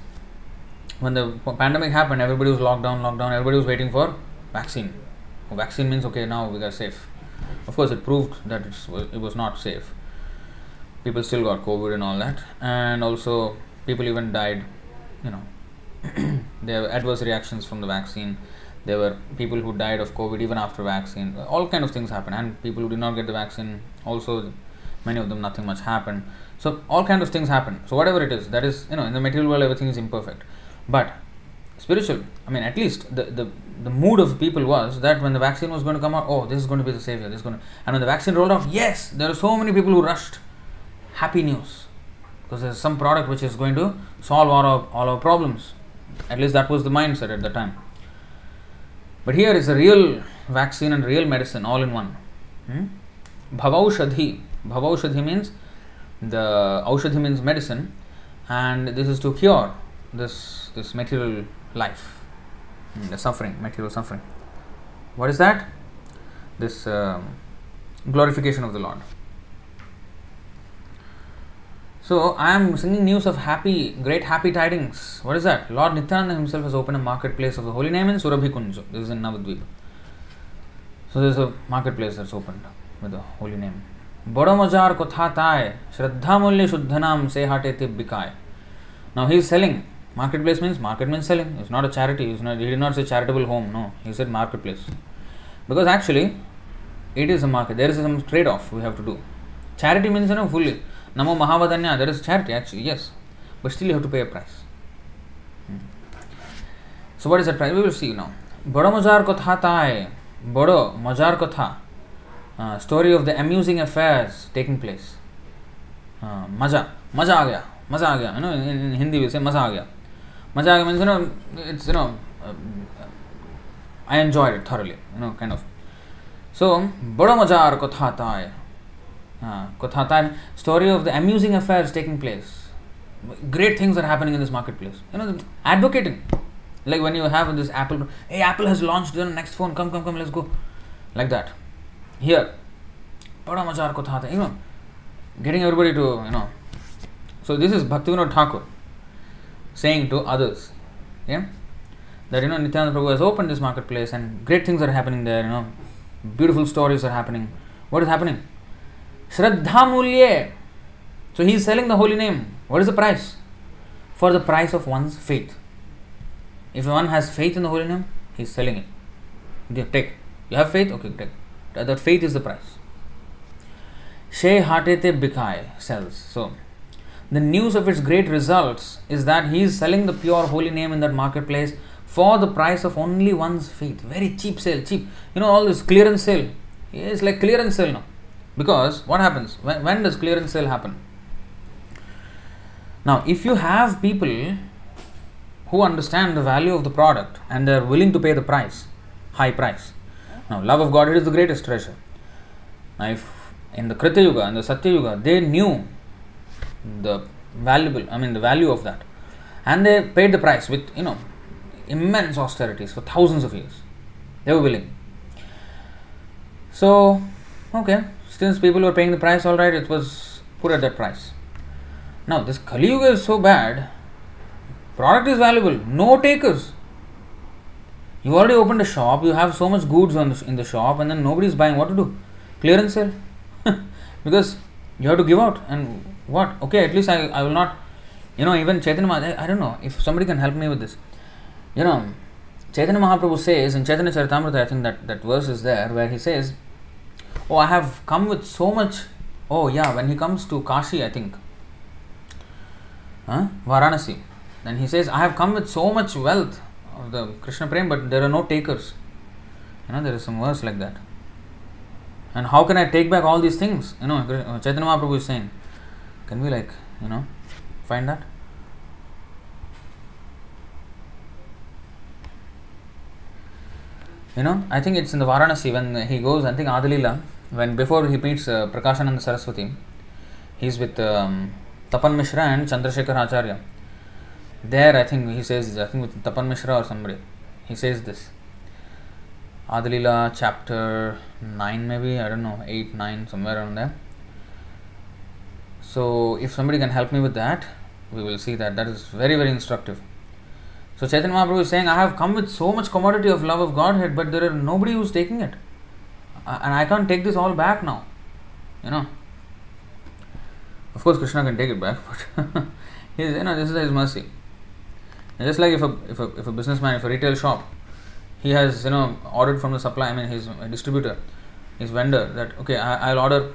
S1: when the pandemic happened, everybody was locked down, locked down. Everybody was waiting for vaccine. Oh, vaccine means okay, now we are safe. Of course, it proved that it was not safe. People still got COVID and all that, and also people even died. You know, there were adverse reactions from the vaccine. There were people who died of COVID even after vaccine. All kind of things happened, and people who did not get the vaccine also many of them nothing much happened so all kind of things happen so whatever it is that is you know in the material world everything is imperfect but spiritual i mean at least the, the the mood of people was that when the vaccine was going to come out oh this is going to be the savior this is going to and when the vaccine rolled out yes there are so many people who rushed. Happy news. Because there's some product which is going to solve all our, all our problems. At least that was the mindset at the time. But here is a real vaccine and real medicine all in one. Hmm? bhavaushadhi. Bhavaushadhi means the Aushadhi means medicine, and this is to cure this this material life, the suffering, material suffering. What is that? This uh, glorification of the Lord. So I am singing news of happy, great happy tidings. What is that? Lord Nityananda himself has opened a marketplace of the holy name in Surabhi Kunja. This is in Navadvip. So there is a marketplace that's opened with the holy name. बड़ मजार कथा ताय श्रद्धा मूल्य शुद्ध नाम से हाटे तिब बिकाय now he is selling marketplace means market means selling it's not a charity it's not, he did not say charitable home no he said marketplace because actually it is a market there is some trade off we have to do charity means you know fully namo mahavadanya there is charity actually yes but still you have to pay a price hmm. so what is that price we will see now बड़ो मजार कथा ताय बड़ो मजार कथा story of the amusing affairs taking place मज़ा मज़ा आ गया मज़ा आ गया है ना हिंदी में से मज़ा आ गया Maja means, you know, it's, you know, uh, I enjoyed it thoroughly, you know, kind of. So, बड़ा मज़ा आ रहा कथा आता है हाँ कथा आता है story of the amusing affairs taking place. Great things are happening in this marketplace. You know, advocating. Like when you have this Apple, hey, Apple has launched the next phone, come, come, come, let's go. Like that. Here, बड़ा मज़ा आ कथा आता है, you know, getting everybody to, you know. So this is Bhaktivinoda Thakur saying to others, yeah, that you know Nityananda Prabhu has opened this marketplace and great things are happening there. You know, beautiful stories are happening. What is happening? Shraddha Mulye. So he is selling the holy name. What is the price? For the price of one's faith. If one has faith in the holy name, he is selling it. You take. You have faith? Okay, take. That faith is the price. She Hatete Bikai sells. So the news of its great results is that he is selling the pure holy name in that marketplace for the price of only one's faith. Very cheap sale, cheap. You know, all this clearance sale. It's like clearance sale now. Because what happens? When, when does clearance sale happen? Now, if you have people who understand the value of the product and they are willing to pay the price, high price. Now, love of God it is the greatest treasure. Now, if in the Krita Yuga and the Satya Yuga they knew the valuable, I mean, the value of that, and they paid the price with you know immense austerities for thousands of years. They were willing. So, okay, since people were paying the price, all right, it was put at that price. Now, this Kali Yuga is so bad, product is valuable, no takers. You already opened a shop, you have so much goods in the shop, and then nobody is buying. What to do? Clearance sale. because you have to give out. And what? Okay, at least I, I will not, you know, even Chaitanya, I, I don't know if somebody can help me with this. You know, Chaitanya Mahaprabhu says in Chaitanya Charitamrita, I think that, that verse is there where he says, Oh, I have come with so much. Oh, yeah, when he comes to Kashi, I think, huh? Varanasi, then he says, I have come with so much wealth of the Krishna Prem, but there are no takers. You know, there is some verse like that. And how can I take back all these things? You know, Chaitanya Mahaprabhu is saying, can we like, you know, find that? You know, I think it's in the Varanasi when he goes, I think Adalila, when before he meets uh, Prakashananda Saraswati, he's with um, Tapan Mishra and Chandrasekhar Acharya. There, I think he says, I think with Tapan Mishra or somebody, he says this. Adalila chapter 9, maybe, I don't know, 8, 9, somewhere around there. So, if somebody can help me with that, we will see that. That is very, very instructive. So, Chaitanya Mahaprabhu is saying, I have come with so much commodity of love of Godhead, but there are nobody who's taking it. Uh, and I can't take this all back now. You know. Of course, Krishna can take it back, but he's, you know, this is his mercy. And just like if a, if a if a businessman, if a retail shop, he has you know ordered from the supply, I mean his distributor, his vendor that okay, I, I'll order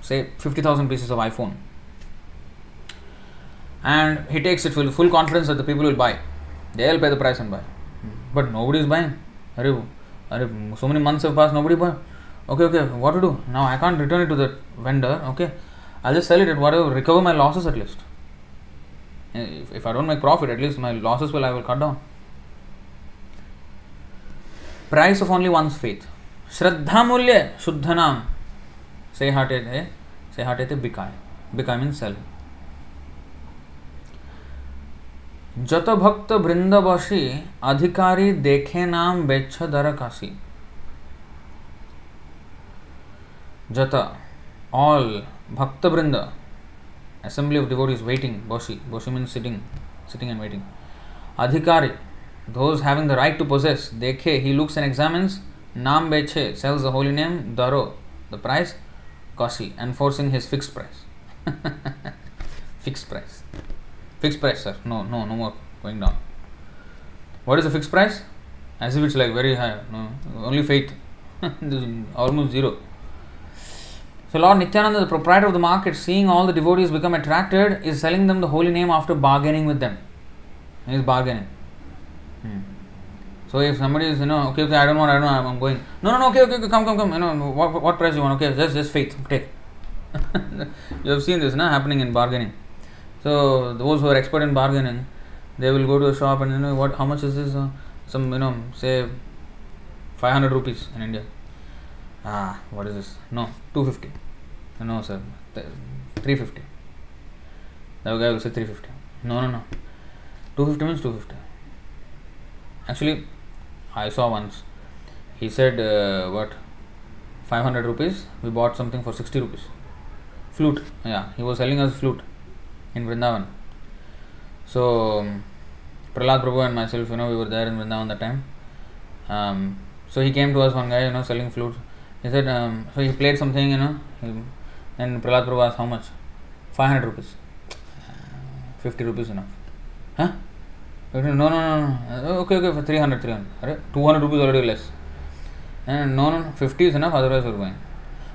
S1: say fifty thousand pieces of iPhone, and he takes it with full confidence that the people will buy, they'll pay the price and buy, hmm. but nobody is buying. Are, are, so many months have passed, nobody buy. Okay, okay, what to do now? I can't return it to the vendor. Okay, I'll just sell it at whatever, recover my losses at least. Eh, if, if I don't make profit, at least my losses will I will cut down. Price of only one's faith. Shraddha से हटे थे से हटे थे बिकाय बिकाय mean cell जत भक्त वृंद बसी अधिकारी देखे नाम बेच्छ दर काशी जत ऑल भक्त वृंद assembly of devotees waiting boshi boshi means sitting sitting and waiting adhikari those having the right to possess dekhe he looks and examines naam beche sells the holy name daro the price kasi enforcing his fixed price. Fixed price. Fixed price sir. No no no more going down. What is the fixed price? As if it's like very high. No only faith almost zero. So Lord Nityananda, the proprietor of the market, seeing all the devotees become attracted, is selling them the holy name after bargaining with them. He is bargaining. Hmm. So if somebody is, you know, okay, okay, I don't want, I don't I'm going. No, no, no, okay, okay, okay come, come, come. You know, what, what price you want? Okay, just, just faith, take. you have seen this, na, happening in bargaining. So those who are expert in bargaining, they will go to a shop and you know what? How much is this? Uh, some you know say 500 rupees in India. Ah, what is this? No, 250. No, sir, 350. The guy will say 350. No, no, no. 250 means 250. Actually, I saw once. He said, uh, what? 500 rupees. We bought something for 60 rupees. Flute. Yeah, he was selling us flute in Vrindavan. So, um, Prahlad Prabhu and myself, you know, we were there in Vrindavan that time. Um, so he came to us, one guy, you know, selling flute. He said, um, so he played something, you know, and Prahlad Prabhu asked how much? 500 rupees. 50 rupees enough. Huh? No, no, no, no. Okay, okay, for 300, 300. 200 rupees already less. And no, no, 50 is enough, otherwise we're going.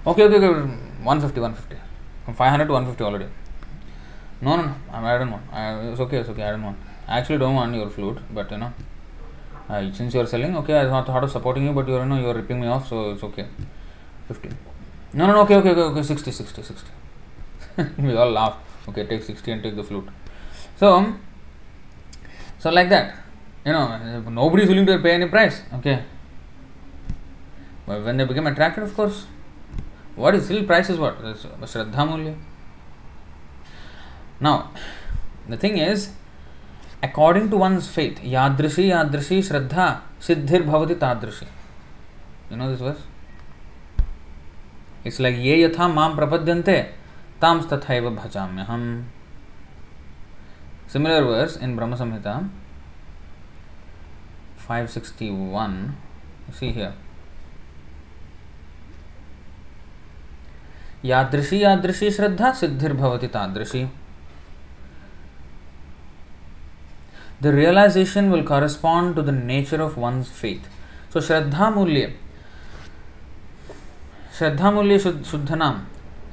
S1: Okay, okay, okay, 150, 150. From 500 to 150 already. No, no, no, I don't want. I, it's okay, it's okay, I don't want. I actually don't want your flute, but you know, uh, since you're selling, okay, I thought, of supporting you, but you're, you know, you're ripping me off, so it's okay. 50. No, no, no, okay, okay, okay, okay, 60, 60, 60. we all laugh. Okay, take 60 and take the flute. So, so like that, you know, nobody is willing to pay any price. Okay. But when they become attracted, of course, what is still price is what? Shraddha Mulya. Now, the thing is, according to one's faith, yadrishi yadrishi shraddha siddhir bhavati tadrishi. You know this verse? It's like ye yatha mam prapadyante tams tathaiva bhajamyaham. Similar verse in Brahma Samhita. 561. See here. यादृशी यादृशी श्रद्धा सिद्धिर्भवति तादृशी the realization will correspond to the nature of one faith so श्रद्धा मूल्य श्रद्धा मूल्य शुद्ध नाम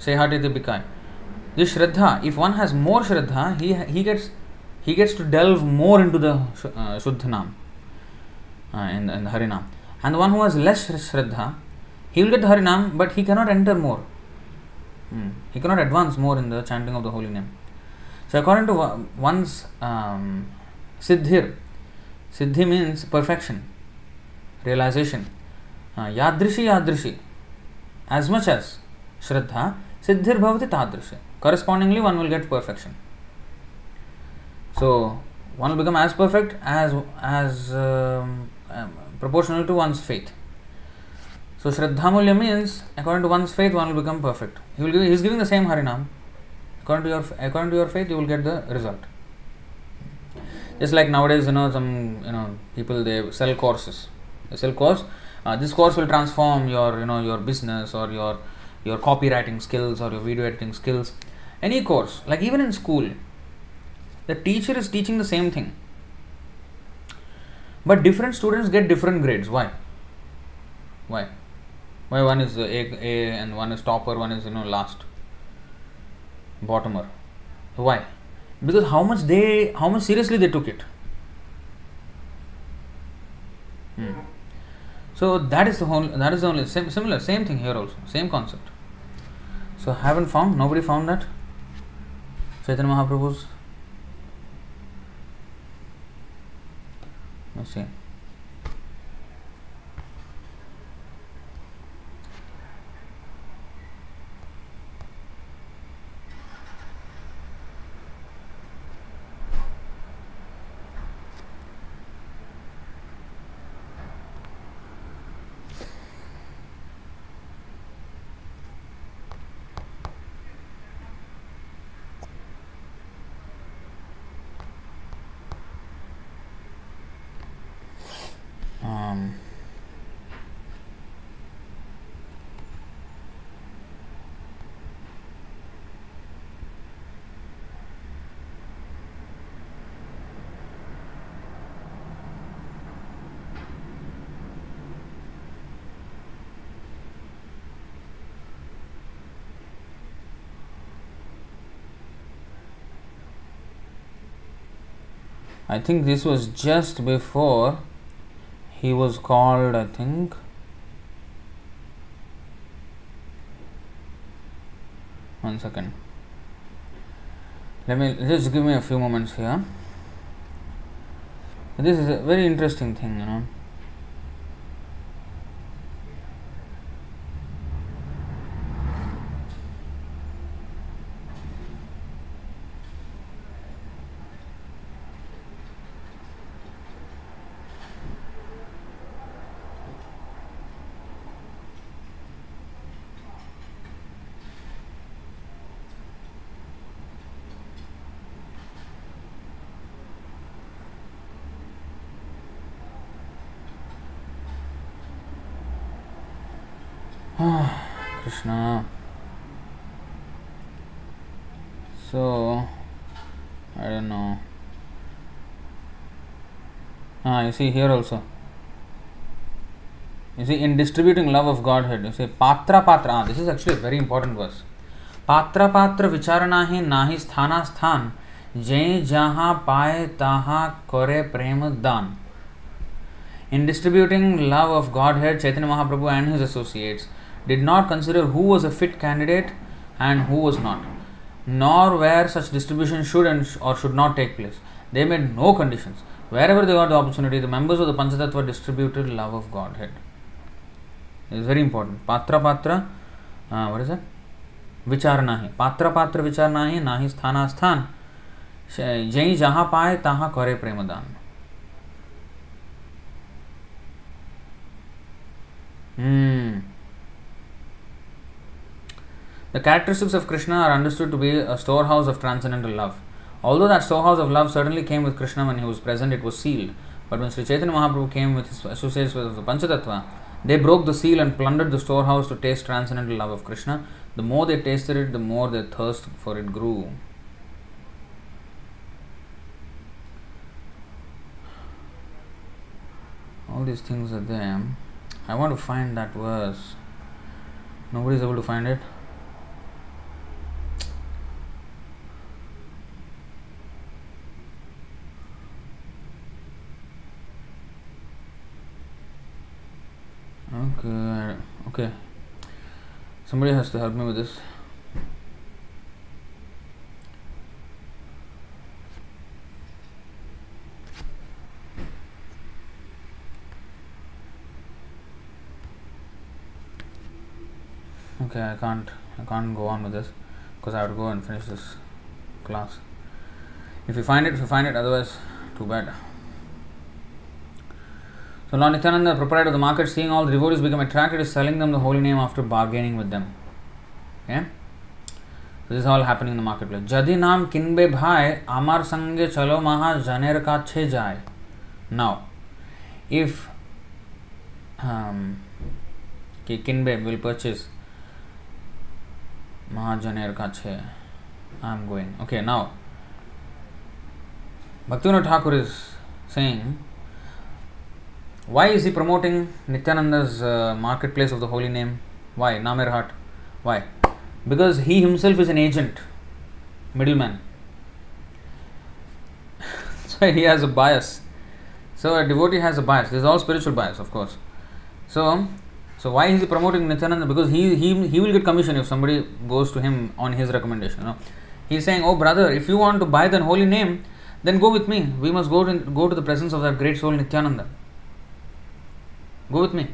S1: से हाट इति बिकाय this shraddha if one has more shraddha he gets he gets to delve more into the uh, Shuddhanam uh, in the Harinam. And the one who has less Shraddha, he will get the Harinam, but he cannot enter more. Hmm. He cannot advance more in the chanting of the holy name. So, according to one's um, Siddhir. Siddhi means perfection, realization. Uh, yadrishi yadrishi. As much as Shraddha, Siddhir bhavati tadrishi. Correspondingly, one will get perfection. So, one will become as perfect as as um, um, proportional to one's faith. So, Shraddhamulya means according to one's faith, one will become perfect. He will give, he is giving the same Harinam. According to your according to your faith, you will get the result just like nowadays you know some you know people they sell courses they sell course uh, this course will transform your you know your business or your your copywriting skills or your video editing skills any course like even in school the teacher is teaching the same thing. But different students get different grades. Why? Why? Why one is a, a and one is topper one is you know last bottomer. Why? Because how much they how much seriously they took it. Hmm. so that is the whole that is the only same, similar same thing here also same concept. So haven't found nobody found that? Chaitanya Mahaprabhu's let's see I think this was just before he was called, I think. One second. Let me just give me a few moments here. This is a very interesting thing, you know. Ah, you see here also. You see, in distributing love of Godhead, you say Patra Patra. Ah, this is actually a very important verse. पात्र पात्र विचारणा ही नाही स्थाना स्थान जय जहाँ पाए तहाँ करे प्रेम In distributing love of Godhead, Chaitanya Mahaprabhu and his associates did not consider who was a fit candidate and who was not, nor where such distribution should and sh- or should not take place. They made no conditions. Wherever they got the opportunity, the members of the Panchatattva distributed love of Godhead. It is very important. Patra Patra, uh, what is it? विचार नाही पात्र पात्र विचार नाही नाही स्थाना स्थान जई जहाँ पाए तहाँ करे प्रेमदान Hmm. The characteristics of Krishna are understood to be a storehouse of transcendental love. Although that storehouse of love certainly came with Krishna when he was present, it was sealed. But when Sri Chaitanya Mahaprabhu came with his associates with the Panchatattva, they broke the seal and plundered the storehouse to taste transcendental love of Krishna. The more they tasted it, the more their thirst for it grew. All these things are there. I want to find that verse. Nobody is able to find it. Okay, er, okay. Somebody has to help me with this. Okay, I can't I can't go on with this because I have to go and finish this class. If you find it, if you find it, otherwise, too bad. So Lord Nityananda, the proprietor of the market, seeing all the devotees become attracted, is selling them the holy name after bargaining with them. Okay? So this is all happening in the marketplace. Jadi naam kinbe bhai, amar sange chalo maha janer ka che jai. Now, if um, ki kinbe will purchase Mahajaner ka che, I am going. Okay, now, Bhaktivinoda Thakur is saying, why is he promoting Nityananda's uh, marketplace of the holy name? Why? Namerhat. Why? Because he himself is an agent, middleman. so he has a bias. So a devotee has a bias. This is all spiritual bias, of course. So, so why is he promoting Nityananda? Because he, he, he will get commission if somebody goes to him on his recommendation. You know? He's saying, Oh brother, if you want to buy the holy name, then go with me. We must go to, go to the presence of that great soul Nityananda. Go with me.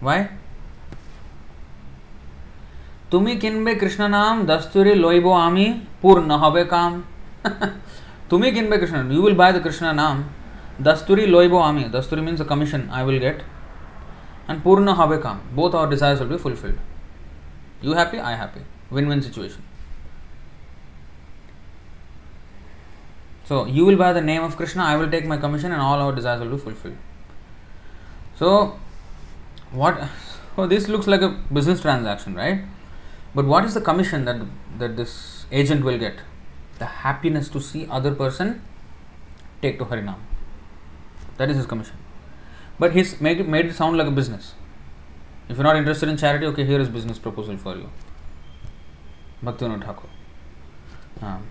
S1: Why? তুমি কিনবে কৃষ্ণ নাম দস্তুরি লইব আমি পূর্ণ হবে কাম তুমি কিনবে Krishna you will buy the Krishna নাম দস্তুরি লইব আমি দস্তুরি means a commission I will get and purna হবে কাম both our desires will be fulfilled you happy I happy win-win situation so you will buy the name of Krishna I will take my commission and all our desires will be fulfilled so what so this looks like a business transaction right but what is the commission that that this agent will get? The happiness to see other person take to Harinam. That is his commission. But he's made it, made it sound like a business. If you're not interested in charity, okay, here is business proposal for you. Bhaktivinoda Thakur. Um,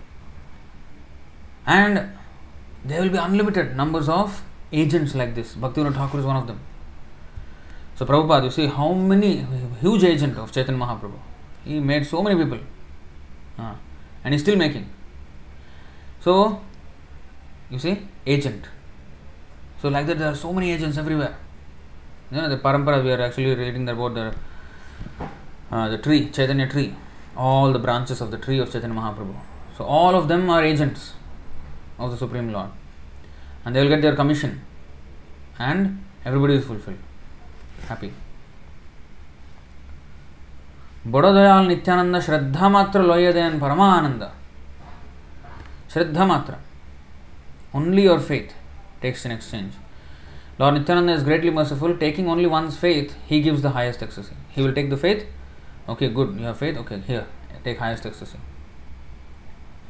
S1: and there will be unlimited numbers of agents like this. Bhaktivinoda Thakur is one of them. So Prabhupada, you see how many huge agent of Chaitanya Mahaprabhu. He made so many people. Uh, and he's still making. So, you see, agent. So, like that, there are so many agents everywhere. You know, the parampara, we are actually reading about the, uh, the tree, Chaitanya tree, all the branches of the tree of Chaitanya Mahaprabhu. So, all of them are agents of the Supreme Lord. And they will get their commission. And everybody is fulfilled, happy बड़ो दयाल नित्यानंद श्रद्धा मात्र लोयदेन परमानंद श्रद्धा मात्र only your faith takes in exchange Lord Nityananda is greatly merciful taking only one faith he gives the highest access he will take the faith okay good your faith okay here take highest access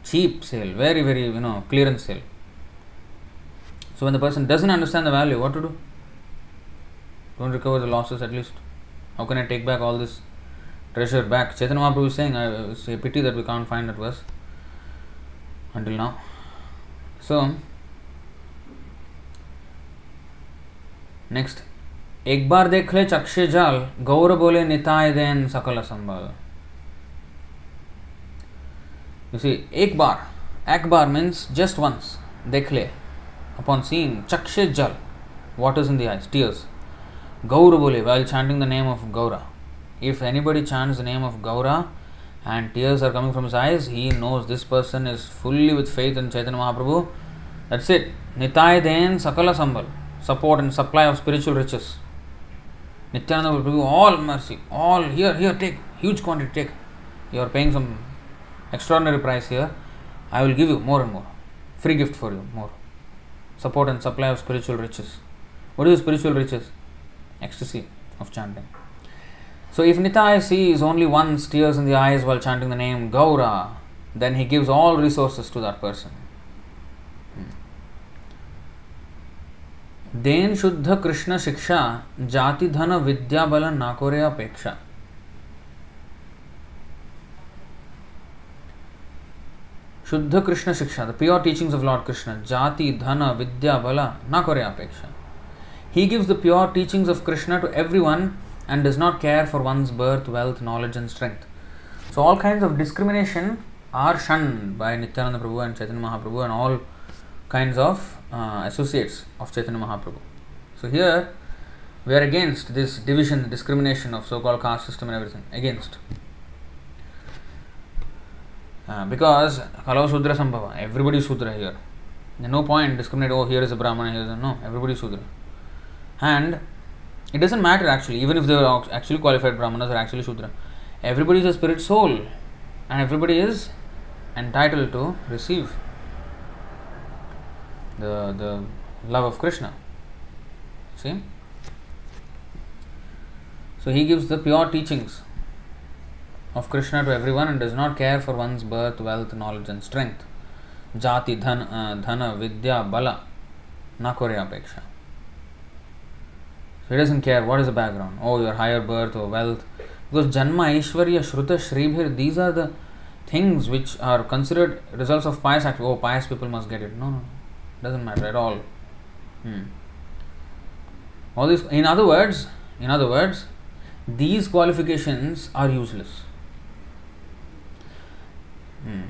S1: cheap sale very very you know clearance sale so when the person doesn't understand the value what to do don't recover the losses at least how can i take back all this treasure back. Chaitanya Mahaprabhu is saying, uh, it's a pity that we can't find that verse until now. So, next. एक बार देख ले चक्षे जाल गौर बोले Nitai then सकल संभाल You see, एक बार, बार means just once. ले. Upon seeing chakshe jal, water in the eyes, tears. Gaura bole while chanting the name of Gaura. If anybody chants the name of Gaura and tears are coming from his eyes, he knows this person is fully with faith in Chaitanya Mahaprabhu. That's it. Nitai Den Sakala Sambal. Support and supply of spiritual riches. Nityananda give all mercy. All here, here, take huge quantity, take. You are paying some extraordinary price here. I will give you more and more. Free gift for you, more. Support and supply of spiritual riches. What is spiritual riches? Ecstasy of chanting. So if Nitai sees only one tears in the eyes while chanting the name Gaura, then he gives all resources to that person. Then शुद्ध कृष्ण शिक्षा जाति धन विद्या बल नाकोरे अपेक्षा शुद्ध कृष्ण शिक्षा the pure teachings of Lord Krishna जाति धन विद्या बल नाकोरे अपेक्षा he gives the pure teachings of krishna to everyone and does not care for one's birth, wealth, knowledge, and strength. So, all kinds of discrimination are shunned by Nityananda Prabhu and Chaitanya Mahaprabhu and all kinds of uh, associates of Chaitanya Mahaprabhu. So, here we are against this division, discrimination of so called caste system and everything. Against. Uh, because Kalau Sudra Sambhava, everybody Sudra here. There's no point discriminate, oh, here is a Brahmana, here is a. No, everybody Sudra. And it doesn't matter actually, even if they are actually qualified Brahmanas or actually Shudra. Everybody is a spirit soul and everybody is entitled to receive the, the love of Krishna. See? So he gives the pure teachings of Krishna to everyone and does not care for one's birth, wealth, knowledge, and strength. Jati, dhan, uh, dhana, vidya, bala, nakore apeksha. He doesn't care what is the background. Oh, your higher birth or wealth. Because Janma, Aishwarya, Shruta, Shribhir, these are the things which are considered results of pious act. Oh, pious people must get it. No, no, doesn't matter at all. Hmm. All these, in other words, in other words, these qualifications are useless. Hmm.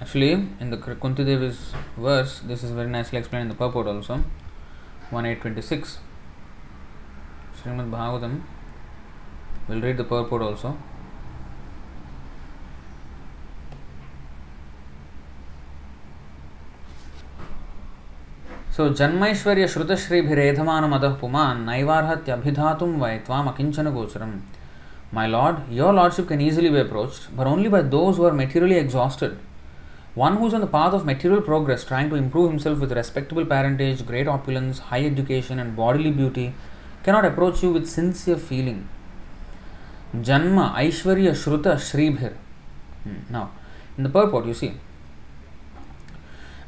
S1: Actually, in the Kunti Devi's verse, this is very nicely explained in the purport also, 1826. Srimad Bhagavatam. We'll read the purport also. So, Janmaishwarya Shrutashribiredhamanamadav Puman Naivarhatyabhidhatum vai tvam akinchana gocharam. My Lord, your Lordship can easily be approached, but only by those who are materially exhausted. One who is on the path of material progress, trying to improve himself with respectable parentage, great opulence, high education, and bodily beauty, cannot approach you with sincere feeling. Janma, Aishwarya, Shruta, Shribhir. Hmm. Now, in the purport, you see,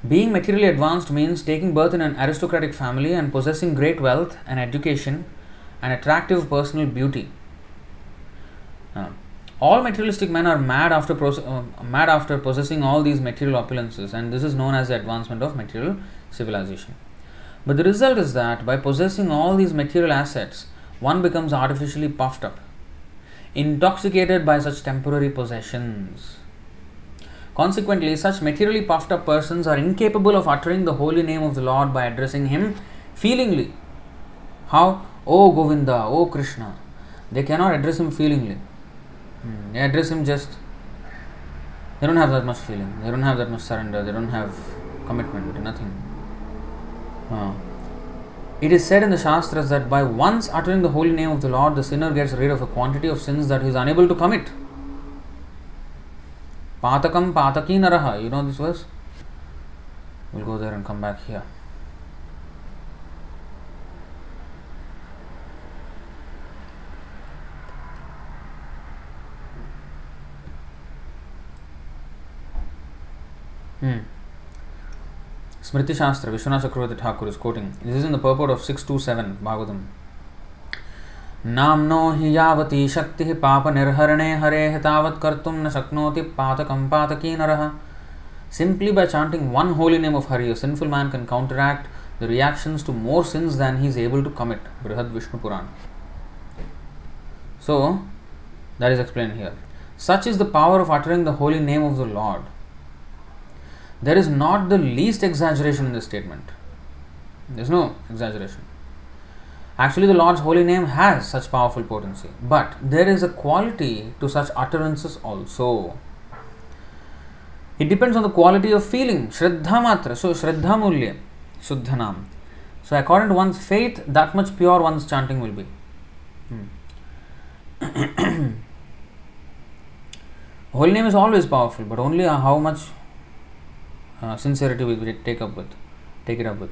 S1: being materially advanced means taking birth in an aristocratic family and possessing great wealth and education and attractive personal beauty. Uh, all materialistic men are mad after uh, mad after possessing all these material opulences, and this is known as the advancement of material civilization. But the result is that by possessing all these material assets, one becomes artificially puffed up, intoxicated by such temporary possessions. Consequently, such materially puffed up persons are incapable of uttering the holy name of the Lord by addressing Him feelingly. How? Oh Govinda, oh Krishna. They cannot address him feelingly. Hmm. They address him just. They don't have that much feeling. They don't have that much surrender. They don't have commitment. Nothing. It is said in the Shastras that by once uttering the holy name of the Lord, the sinner gets rid of a quantity of sins that he is unable to commit. Patakam pataki naraha. You know this verse? We'll go there and come back here. Hmm. Smriti Shastra, Vishwanath Chakravarti Thakur is quoting. This is in the purport of 627 Bhagavatam. नाम्नो हि यावती शक्तिः पापनिर्हरणे हरेः तावत् कर्तुं न शक्नोति पातकं पातकी नरः Simply by chanting one holy name of Hari, a sinful man can counteract the reactions to more sins than he is able to commit. Brihad Vishnu Puran. So, that is explained here. Such is the power of uttering the holy name of the Lord. There is not the least exaggeration in this statement. There is no exaggeration. Actually, the Lord's holy name has such powerful potency, but there is a quality to such utterances also. It depends on the quality of feeling. Shraddha matra. So, Shraddha mulya, Shuddhanam. So, according to one's faith, that much pure one's chanting will be. Hmm. holy name is always powerful, but only how much uh, sincerity we take up with, take it up with.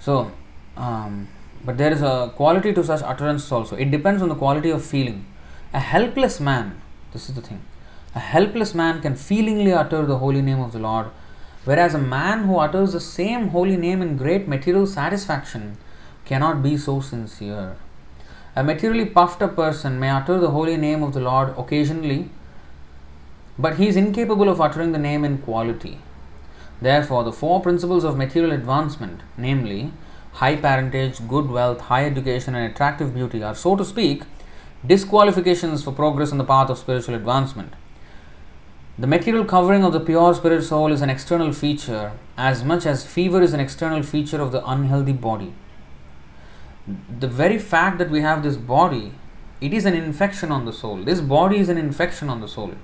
S1: So, um, but there is a quality to such utterances also. It depends on the quality of feeling. A helpless man, this is the thing, a helpless man can feelingly utter the holy name of the Lord, whereas a man who utters the same holy name in great material satisfaction cannot be so sincere. A materially puffed up person may utter the holy name of the Lord occasionally, but he is incapable of uttering the name in quality. Therefore, the four principles of material advancement, namely high parentage, good wealth, high education, and attractive beauty, are, so to speak, disqualifications for progress in the path of spiritual advancement. The material covering of the pure spirit soul is an external feature, as much as fever is an external feature of the unhealthy body. The very fact that we have this body, it is an infection on the soul. This body is an infection on the soul.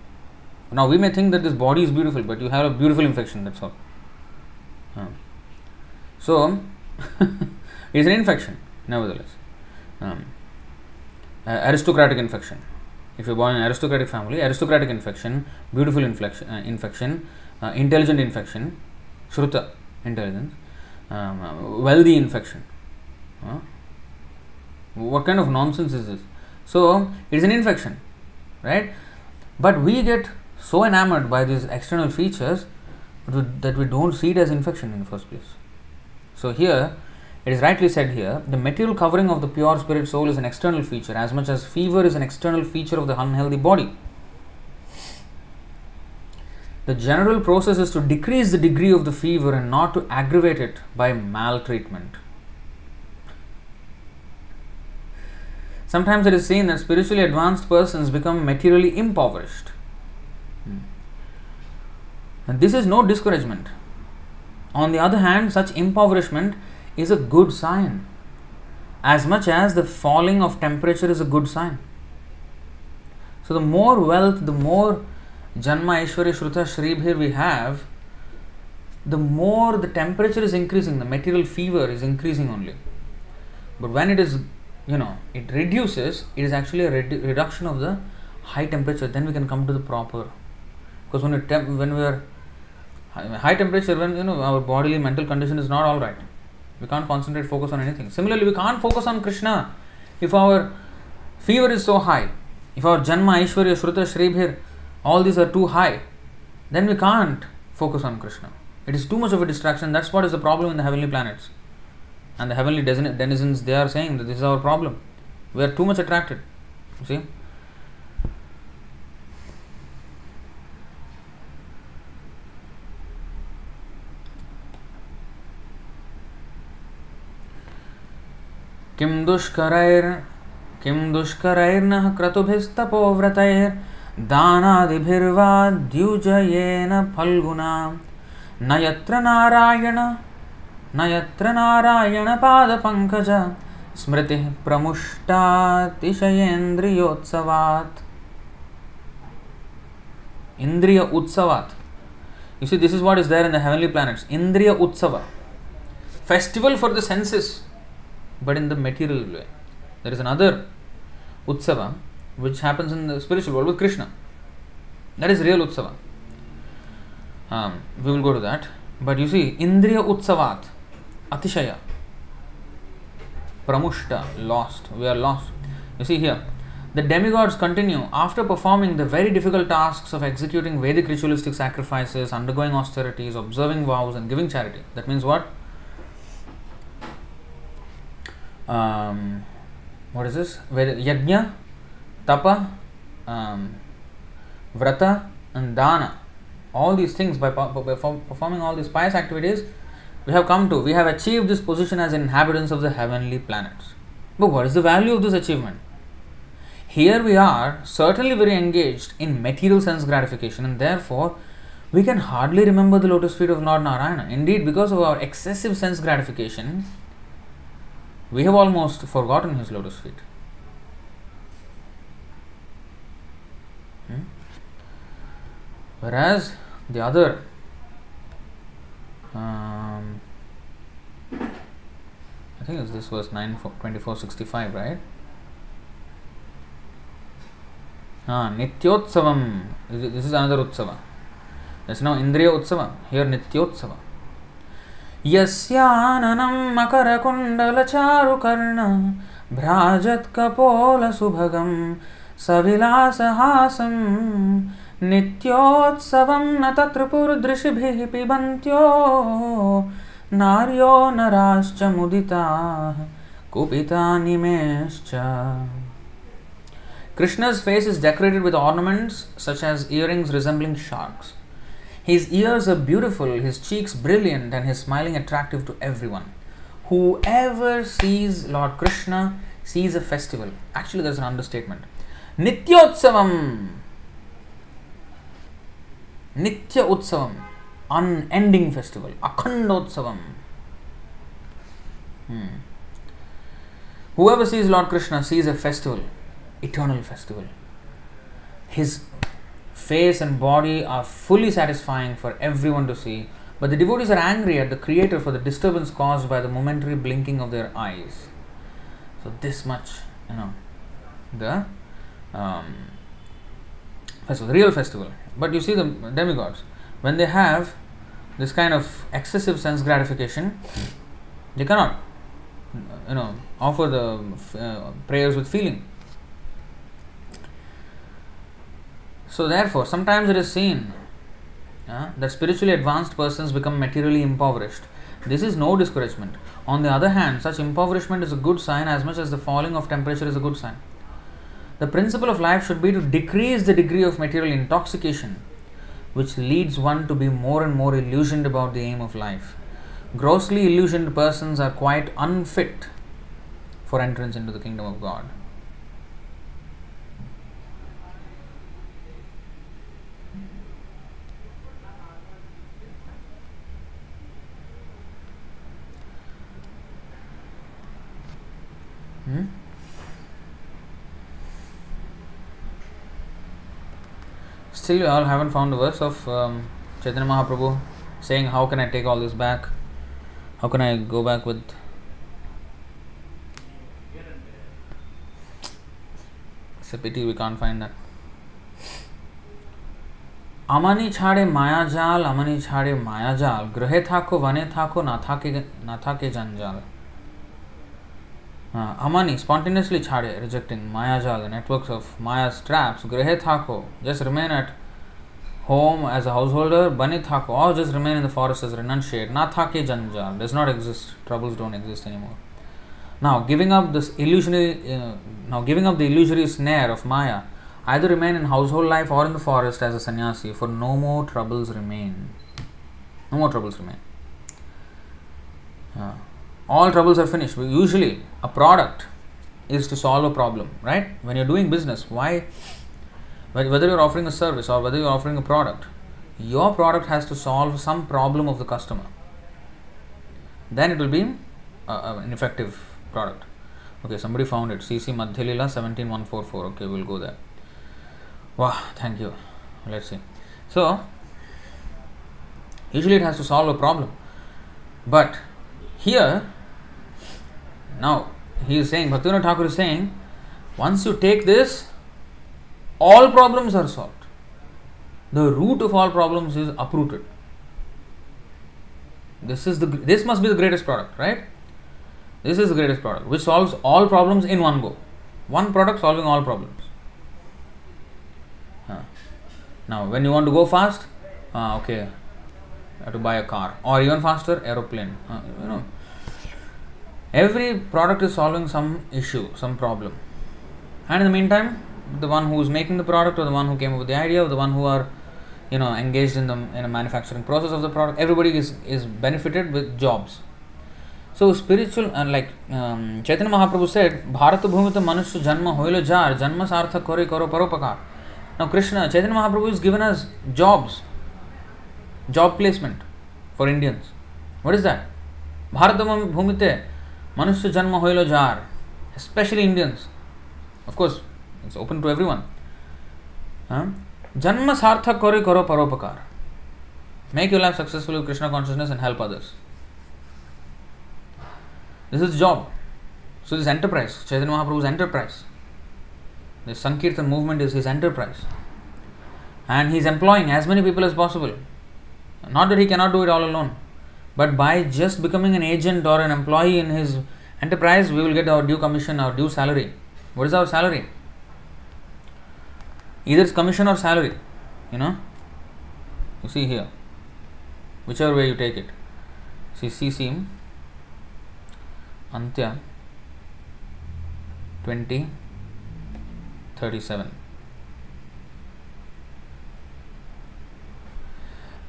S1: Now, we may think that this body is beautiful, but you have a beautiful infection, that's all. So, it's an infection, nevertheless. Um, uh, aristocratic infection. If you're born in an aristocratic family, aristocratic infection, beautiful inflection, uh, infection, uh, intelligent infection, shruta, intelligence, um, wealthy infection. what kind of nonsense is this? So, it's an infection, right? But we get so enamored by these external features that we don't see it as infection in the first place. So, here it is rightly said here the material covering of the pure spirit soul is an external feature, as much as fever is an external feature of the unhealthy body. The general process is to decrease the degree of the fever and not to aggravate it by maltreatment. Sometimes it is seen that spiritually advanced persons become materially impoverished. And this is no discouragement. On the other hand, such impoverishment is a good sign, as much as the falling of temperature is a good sign. So, the more wealth, the more Janma Aishwarya Shruta Shribhir we have, the more the temperature is increasing, the material fever is increasing only. But when it is you know it reduces it is actually a redu- reduction of the high temperature then we can come to the proper because when temp- when we are high temperature when you know our bodily mental condition is not all right. We can't concentrate focus on anything. Similarly we can't focus on krishna. If our fever is so high if our janma aishwarya shruta shribhir all these are too high then we can't focus on krishna. It is too much of a distraction. That's what is the problem in the heavenly planets. And the heavenly denizens they are saying that this is our problem. We are too much attracted. You see किम दुष्कर किम दुष्करैर्न क्रतुभिस्तपोव्रत, दानादिभिर्वा द्युजयेन फल्गुना। नारायण, न नारायण पादपङ्कज, स्मृतिः प्रमुष्टातिशयेन्द्रियोत्सवात्। इन्द्रिय उत्सवात्। You see this is what is there in the heavenly planets इन्द्रिय उत्सव। Festival for the senses but in the material way. There is another Utsava which happens in the spiritual world with Krishna. That is real Utsava. Um, we will go to that. But you see, Indriya Utsavat, Atishaya, Pramushta, lost. We are lost. You see here, the demigods continue after performing the very difficult tasks of executing Vedic ritualistic sacrifices, undergoing austerities, observing vows, and giving charity. That means what? Um, what is this? Yajna, Tapa, um, Vrata, and Dana. All these things, by, by performing all these pious activities, we have come to, we have achieved this position as inhabitants of the heavenly planets. But what is the value of this achievement? Here we are certainly very engaged in material sense gratification, and therefore we can hardly remember the lotus feet of Lord Narayana. Indeed, because of our excessive sense gratification, we have almost forgotten his lotus feet. Hmm? Whereas the other um, I think this was 9 2465, right? Ah, Nityotsavam. This is another Utsava. That's now Indriya Utsava. Here Nityotsava. यस्याननं मकरकुण्डलचारुकर्ण, भ्राजत्कपोलसुभगं सविलासहासं, नित्योत्सवं न तत्र पुरदृशिभिः पिबन्त्यो, नार्यो नराश्च मुदिताः कुपिता निमेश्च Krishna's face is decorated with ornaments such as earrings resembling sharks. His ears are beautiful, his cheeks brilliant, and his smiling attractive to everyone. Whoever sees Lord Krishna sees a festival. Actually, there's an understatement. Nitya Nityotsavam. Nitya Utsavam. Unending festival. Akhandotsavam. Hmm. Whoever sees Lord Krishna sees a festival eternal festival. His face and body are fully satisfying for everyone to see, but the devotees are angry at the Creator for the disturbance caused by the momentary blinking of their eyes. So, this much, you know, the um, festival, real festival. But you see, the demigods, when they have this kind of excessive sense gratification, they cannot, you know, offer the uh, prayers with feeling. So, therefore, sometimes it is seen uh, that spiritually advanced persons become materially impoverished. This is no discouragement. On the other hand, such impoverishment is a good sign as much as the falling of temperature is a good sign. The principle of life should be to decrease the degree of material intoxication, which leads one to be more and more illusioned about the aim of life. Grossly illusioned persons are quite unfit for entrance into the kingdom of God. Hmm? Still, you all haven't found the verse of um, Chaitanya Mahaprabhu saying, How can I take all this back? How can I go back with. It's a pity we can't find that. अमनी छाड़े माया जाल अमनी छाड़े माया जाल ग्रहे थाको वने थाको ना थाके ना थाके जंजाल uh, Amani spontaneously chade, rejecting Mayajal, networks of Maya's traps. Grehe Thako, just remain at home as a householder. Bani Thako, or just remain in the forest as renunciate. Na Thake Janjal, does not exist. Troubles don't exist anymore. Now, giving up this illusionary, uh, now giving up the illusory snare of Maya, either remain in household life or in the forest as a sannyasi, for no more troubles remain. No more troubles remain. Uh, all troubles are finished. Usually, a product is to solve a problem, right? When you're doing business, why, whether you're offering a service or whether you're offering a product, your product has to solve some problem of the customer. then it will be uh, an effective product. Okay, somebody found it. CC Madhyalila 17144. Okay, we'll go there. Wow, thank you. Let's see. So, usually it has to solve a problem. But here, now he is saying, Bhaktivinoda Thakur is saying, once you take this, all problems are solved. The root of all problems is uprooted. This is the this must be the greatest product, right? This is the greatest product which solves all problems in one go. One product solving all problems. Huh. Now, when you want to go fast, uh, okay, you have to buy a car or even faster aeroplane. Uh, you know, every product is solving some issue, some problem, and in the meantime, the one who is making the product or the one who came up with the idea or the one who are you know engaged in the in a manufacturing process of the product everybody is is benefited with jobs so spiritual and like um, chaitanya mahaprabhu said bharat bhumita manusya janma hoilo jar janma sartha kore karo paropakar now krishna chaitanya mahaprabhu is given us jobs job placement for indians what is that bharat bhumite मनुष्य जन्म हो jar specially Indians of course it's open to everyone जन्म सार्थक करो करो परोपकार। Make you life successful Krishna consciousness and help others this is job so this enterprise Chaitanya Mahaprabhu enterprise this sankirtan movement is his enterprise and he is employing as many people is possible not that he cannot do it all alone but by just becoming an agent or an employee in his enterprise we will get our due commission our due salary. What is our salary? Either it's commission or salary you know? You see here whichever way you take it. See cc antya 20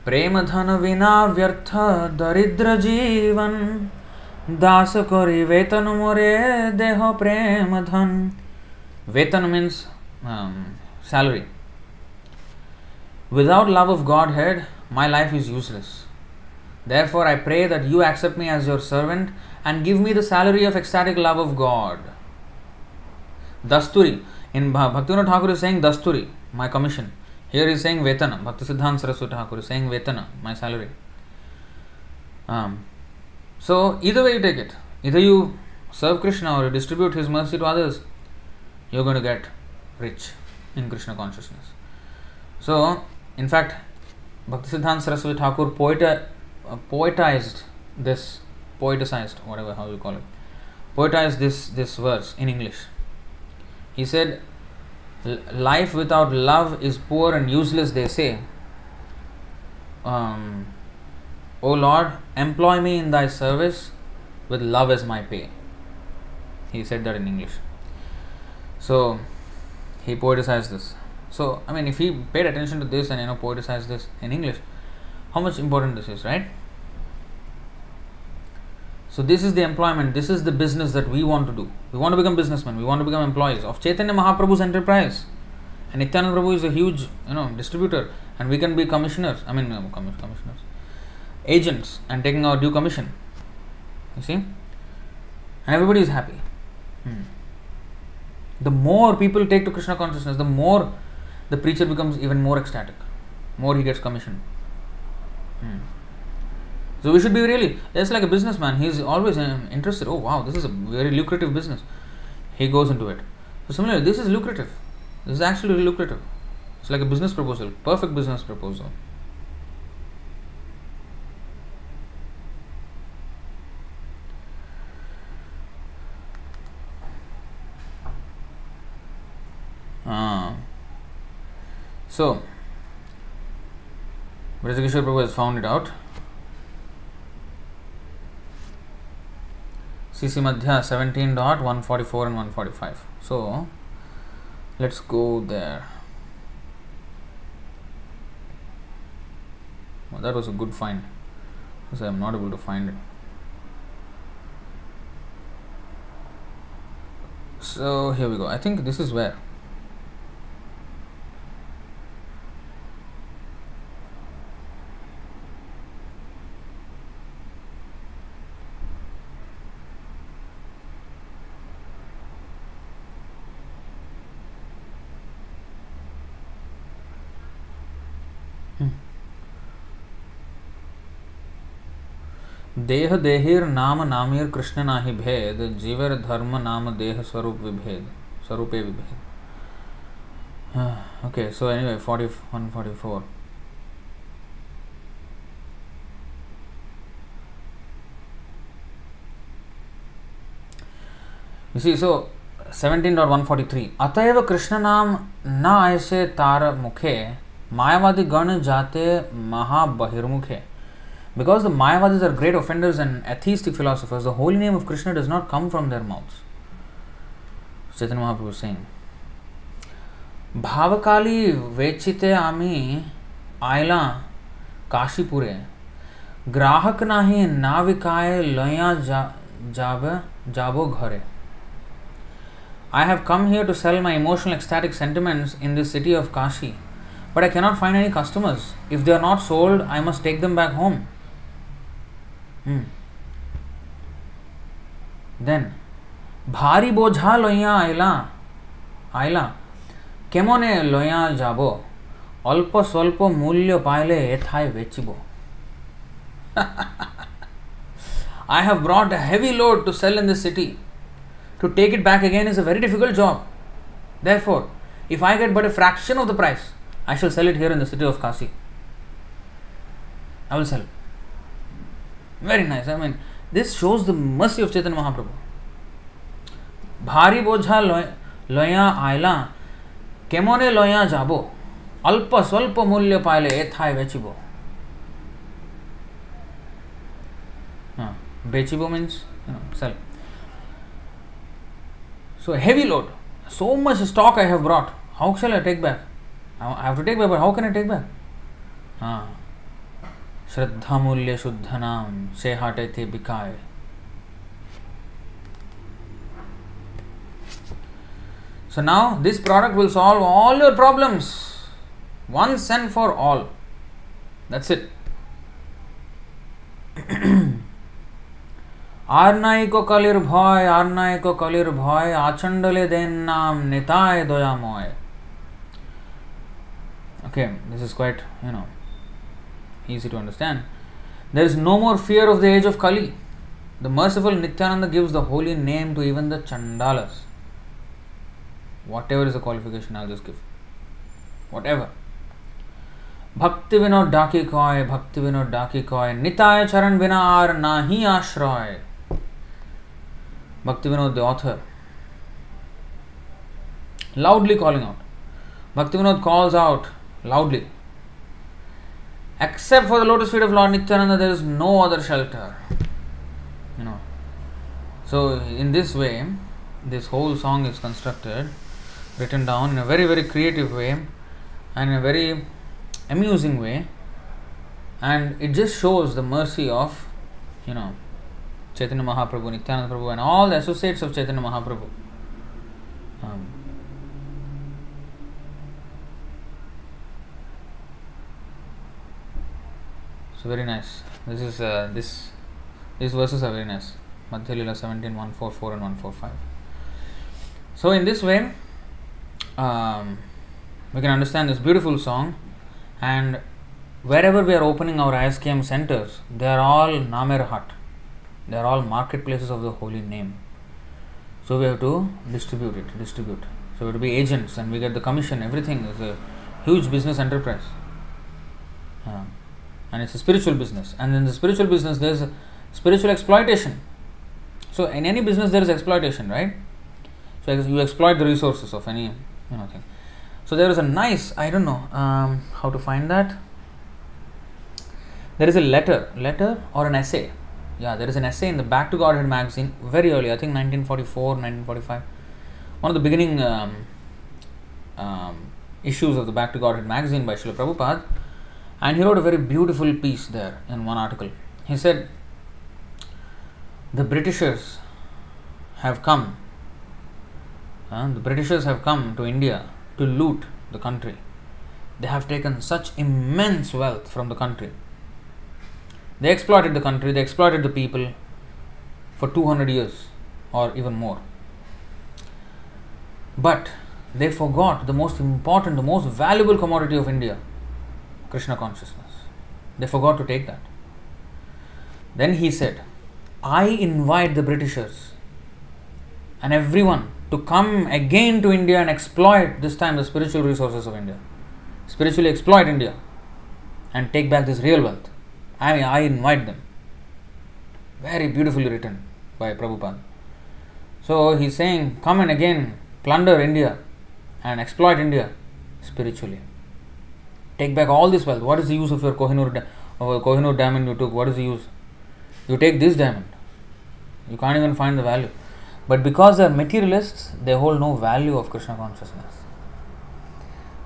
S1: प्रेम धन विना व्यर्थ दरिद्र जीवन दास करी वेतन मोरे देह प्रेम धन वेतन means salary. Without love of Godhead, my life is useless. Therefore, I pray that you accept me as your servant and give me the salary of ecstatic love of God. Dasturi. In Bhaktivinoda Thakur is saying Dasturi, my commission. Here he is saying Vetana. Bhakti Siddhanta Saraswati Thakur is saying Vetana, my salary. Um, so, either way you take it, either you serve Krishna or you distribute his mercy to others, you're going to get rich in Krishna consciousness. So, in fact, Bhaktisiddhanta Saraswati Thakur uh, poetized this, poeticized, whatever how you call it, poetized this, this verse in English. He said, Life without love is poor and useless, they say. Um, o Lord, employ me in thy service with love as my pay. He said that in English. So, he poeticized this. So, I mean, if he paid attention to this and you know poeticized this in English, how much important this is, right? So, this is the employment, this is the business that we want to do. We want to become businessmen, we want to become employees of Chaitanya Mahaprabhu's enterprise. And Nityananda Prabhu is a huge, you know, distributor, and we can be commissioners. I mean, commissioners, agents, and taking our due commission. You see, and everybody is happy. Hmm. The more people take to Krishna consciousness, the more the preacher becomes even more ecstatic, more he gets commission. Hmm. So we should be really just like a businessman. He is always um, interested. Oh wow, this is a very lucrative business. He goes into it. So similarly, this is lucrative. This is actually lucrative. It's like a business proposal, perfect business proposal. Ah. So, Brajagishwar Prabhu has found it out. CC Madhya 17 dot 144 and 145. So, let's go there. Well, that was a good find because I am not able to find it. So, here we go. I think this is where. देह देहिर नाम नामीर कृष्ण नाही भेद, जीवर धर्म नाम देह स्वरूप विभेद, स्वरूपे विभेद। Okay, so anyway 40 144 you see, so 17.143 अतएव कृष्ण नाम न ऐसे तार मुखे मायावादी गण जाते महाबहिर्मुखे। Because the Mayavadis are great offenders and atheistic philosophers, the holy name of Krishna does not come from their mouths. Chaitanya Mahaprabhu is saying. भावकाली वेचिते आम्ही आयला काशीपुरे ग्राहक नाही नाविकाय लया जा, जाब जाबो घरे I have come here to sell my emotional ecstatic sentiments in this city of Kashi, but I cannot find any customers. If they are not sold, I must take them back home. দেন ভারী বোঝা লইয়া আইলা আইলা কেমনে লইয়া যাব অল্প স্বল্প মূল্য পাইলে এথায় বেচিব I have brought a heavy load to sell in this city. To take it back again is a very difficult job. Therefore, if I get but a fraction of the price, I shall sell it here in the city of Kasi. I will sell. Very nice. I mean, this shows the mercy of Chaitanya Mahaprabhu. ভারী বোঝা লয়া আইলা কেমনে লয়া যাব অল্প স্বল্প মূল্য পাইলে এথায় বেচিব বেচিব means you know sell so heavy load so much stock i have brought how shall i take back i have to take back but how can i take back ah श्रद्धा मूल्य शुद्ध नाम से हाटे थे बिकाए So now this product will solve all your problems once and for all. That's it. আর নাই কো কলির ভয় আর নাই কো কলির ভয় আচণ্ডলে দেন নাম নিতায় দয়াময় Okay, this is quite, you know, easy to understand. There is no more fear of the age of Kali. The merciful Nityananda gives the holy name to even the Chandalas. Whatever is the qualification, I'll just give. Whatever. भक्ति विनोद डाकी coy भक्ति विनोद डाकी coy Nitai चरण बिना are नाही आश्रय Bhakti Vinod, the author, loudly calling out. Bhakti Vinod calls out loudly. Except for the lotus feet of Lord Nityananda, there is no other shelter. You know. So, in this way, this whole song is constructed, written down in a very, very creative way and in a very amusing way, and it just shows the mercy of, you know, Chaitanya Mahaprabhu, Nityananda Prabhu, and all the associates of Chaitanya Mahaprabhu. Um, so very nice. This is uh, this these verses are very nice. Madhya Lila 17, 144 and 145. So in this way, um, we can understand this beautiful song, and wherever we are opening our ISKM centers, they are all Namer they are all marketplaces of the holy name. So we have to distribute it, distribute. So we have to be agents and we get the commission, everything is a huge business enterprise. And it's a spiritual business. And in the spiritual business, there's spiritual exploitation. So in any business, there is exploitation, right? So you exploit the resources of any you know thing. So there is a nice, I don't know um, how to find that. There is a letter, letter or an essay yeah, there is an essay in the Back to Godhead magazine very early, I think 1944, 1945. One of the beginning um, um, issues of the Back to Godhead magazine by Srila Prabhupada, and he wrote a very beautiful piece there in one article. He said, The Britishers have come, uh, the Britishers have come to India to loot the country. They have taken such immense wealth from the country they exploited the country, they exploited the people for 200 years or even more. But they forgot the most important, the most valuable commodity of India Krishna consciousness. They forgot to take that. Then he said, I invite the Britishers and everyone to come again to India and exploit this time the spiritual resources of India. Spiritually exploit India and take back this real wealth. I mean, I invite them. Very beautifully written by Prabhupada. So he's saying, come and again plunder India and exploit India spiritually. Take back all this wealth. What is the use of your Kohinoor, Kohinoor diamond you took? What is the use? You take this diamond. You can't even find the value. But because they are materialists, they hold no value of Krishna consciousness.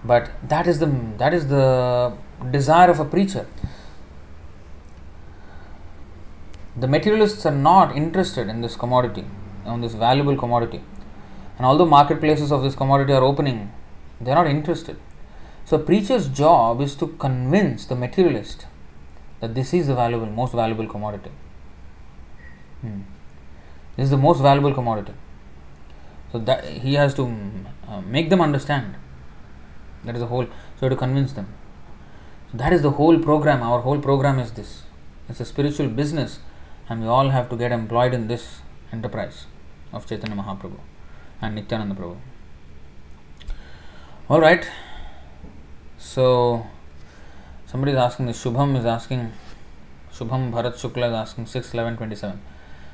S1: But that is the that is the desire of a preacher. The materialists are not interested in this commodity, on this valuable commodity. And although marketplaces of this commodity are opening, they are not interested. So, preacher's job is to convince the materialist that this is the valuable, most valuable commodity. Hmm. This is the most valuable commodity. So that he has to uh, make them understand. That is the whole. So to convince them. So that is the whole program. Our whole program is this. It's a spiritual business, and we all have to get employed in this enterprise of Chaitanya Mahaprabhu and Nityananda Prabhu. All right. So somebody is asking this. Shubham is asking. Shubham Bharat Shukla is asking 6 11 27.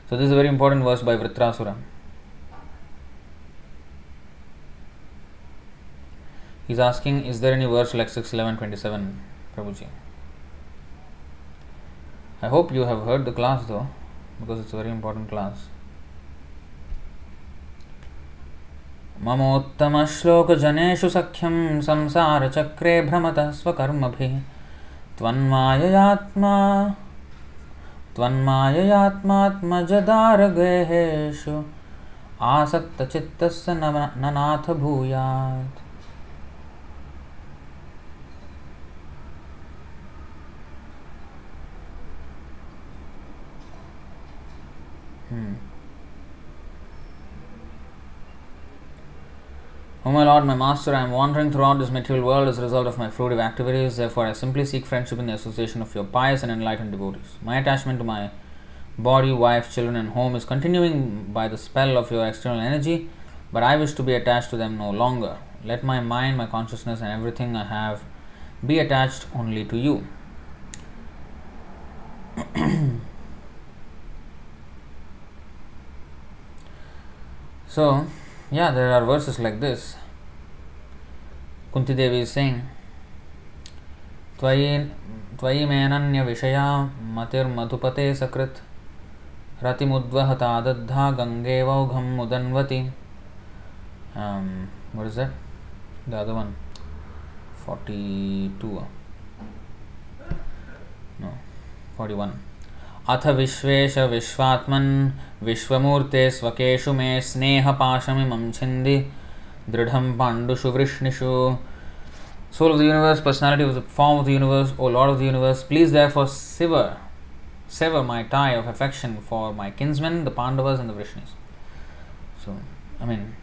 S1: So this is a very important verse by Vritrasura. He's asking, is there any verse like 6, 11, 27, Prabhuji? I hope you have heard the class though, because it's a very important class. ममोत्तमश्लोकजनेषु सख्यं संसारचक्रे भ्रमतः स्वकर्मभिः त्वन्माययात्मा त्वन्माययात्मात्मजदारगेहेषु आसक्तचित्तस्य न नाथ भूयात् Hmm. O my Lord, my Master, I am wandering throughout this material world as a result of my fruitive activities. Therefore, I simply seek friendship in the association of your pious and enlightened devotees. My attachment to my body, wife, children, and home is continuing by the spell of your external energy, but I wish to be attached to them no longer. Let my mind, my consciousness, and everything I have be attached only to you. so, yeah, there are verses like this. Kunti Devi is saying, त्वयि मेनन्यविषया मतिर्मधुपते सकृत् रतिमुद्वहतादद्धा गङ्गेवौघं मुदन्वति um, what is that? The other one 42 no 41 अथ विश्वेश विश्वात्मन् विश्वमूर्ते स्वकेषु मे स्नेहपाशमिमं छिन्दि दृढं पाण्डुषु वृष्णिषु Soul of the universe, personality of the form of the universe, O Lord of the universe, please therefore sever, sever my tie of affection for my kinsmen, the Pandavas and the Vrishnis. So, I mean,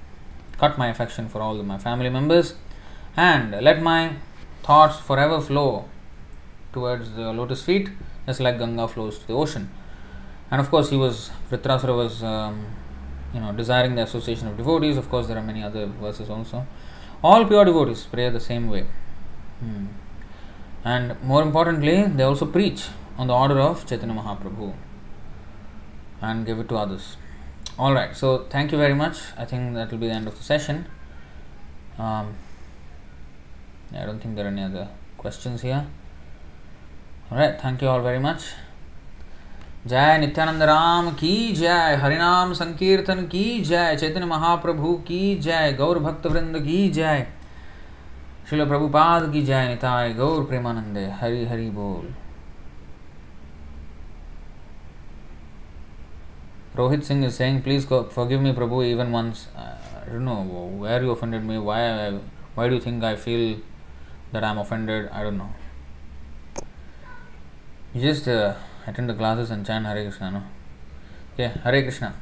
S1: cut my affection for all of my family members and let my thoughts forever flow towards the lotus feet, just like Ganga flows to the ocean. And of course, he was, Vritrasura was, um, you know, desiring the association of devotees. Of course, there are many other verses also. All pure devotees pray the same way. Hmm. And more importantly, they also preach on the order of Chaitanya Mahaprabhu and give it to others. All right, so thank you very much. I think that will be the end of the session. Um, I don't think there are any other questions here. All right, thank you all very much. जय नित्यानंद राम की जय, हरिनाम संकीर्तन की जय, चैतन्य महाप्रभु की जय, गौर भक्त वृंद की जय शिल प्रभुपाद की जय, निताय गौर प्रेमानंदे, हरि हरि बोल। Rohit Singh is saying please forgive me prabhu even once I know where you offended me why why do think I feel that I am offended I don't know just attend the classes and chant Hare Krishna, no? Okay, Hare Krishna.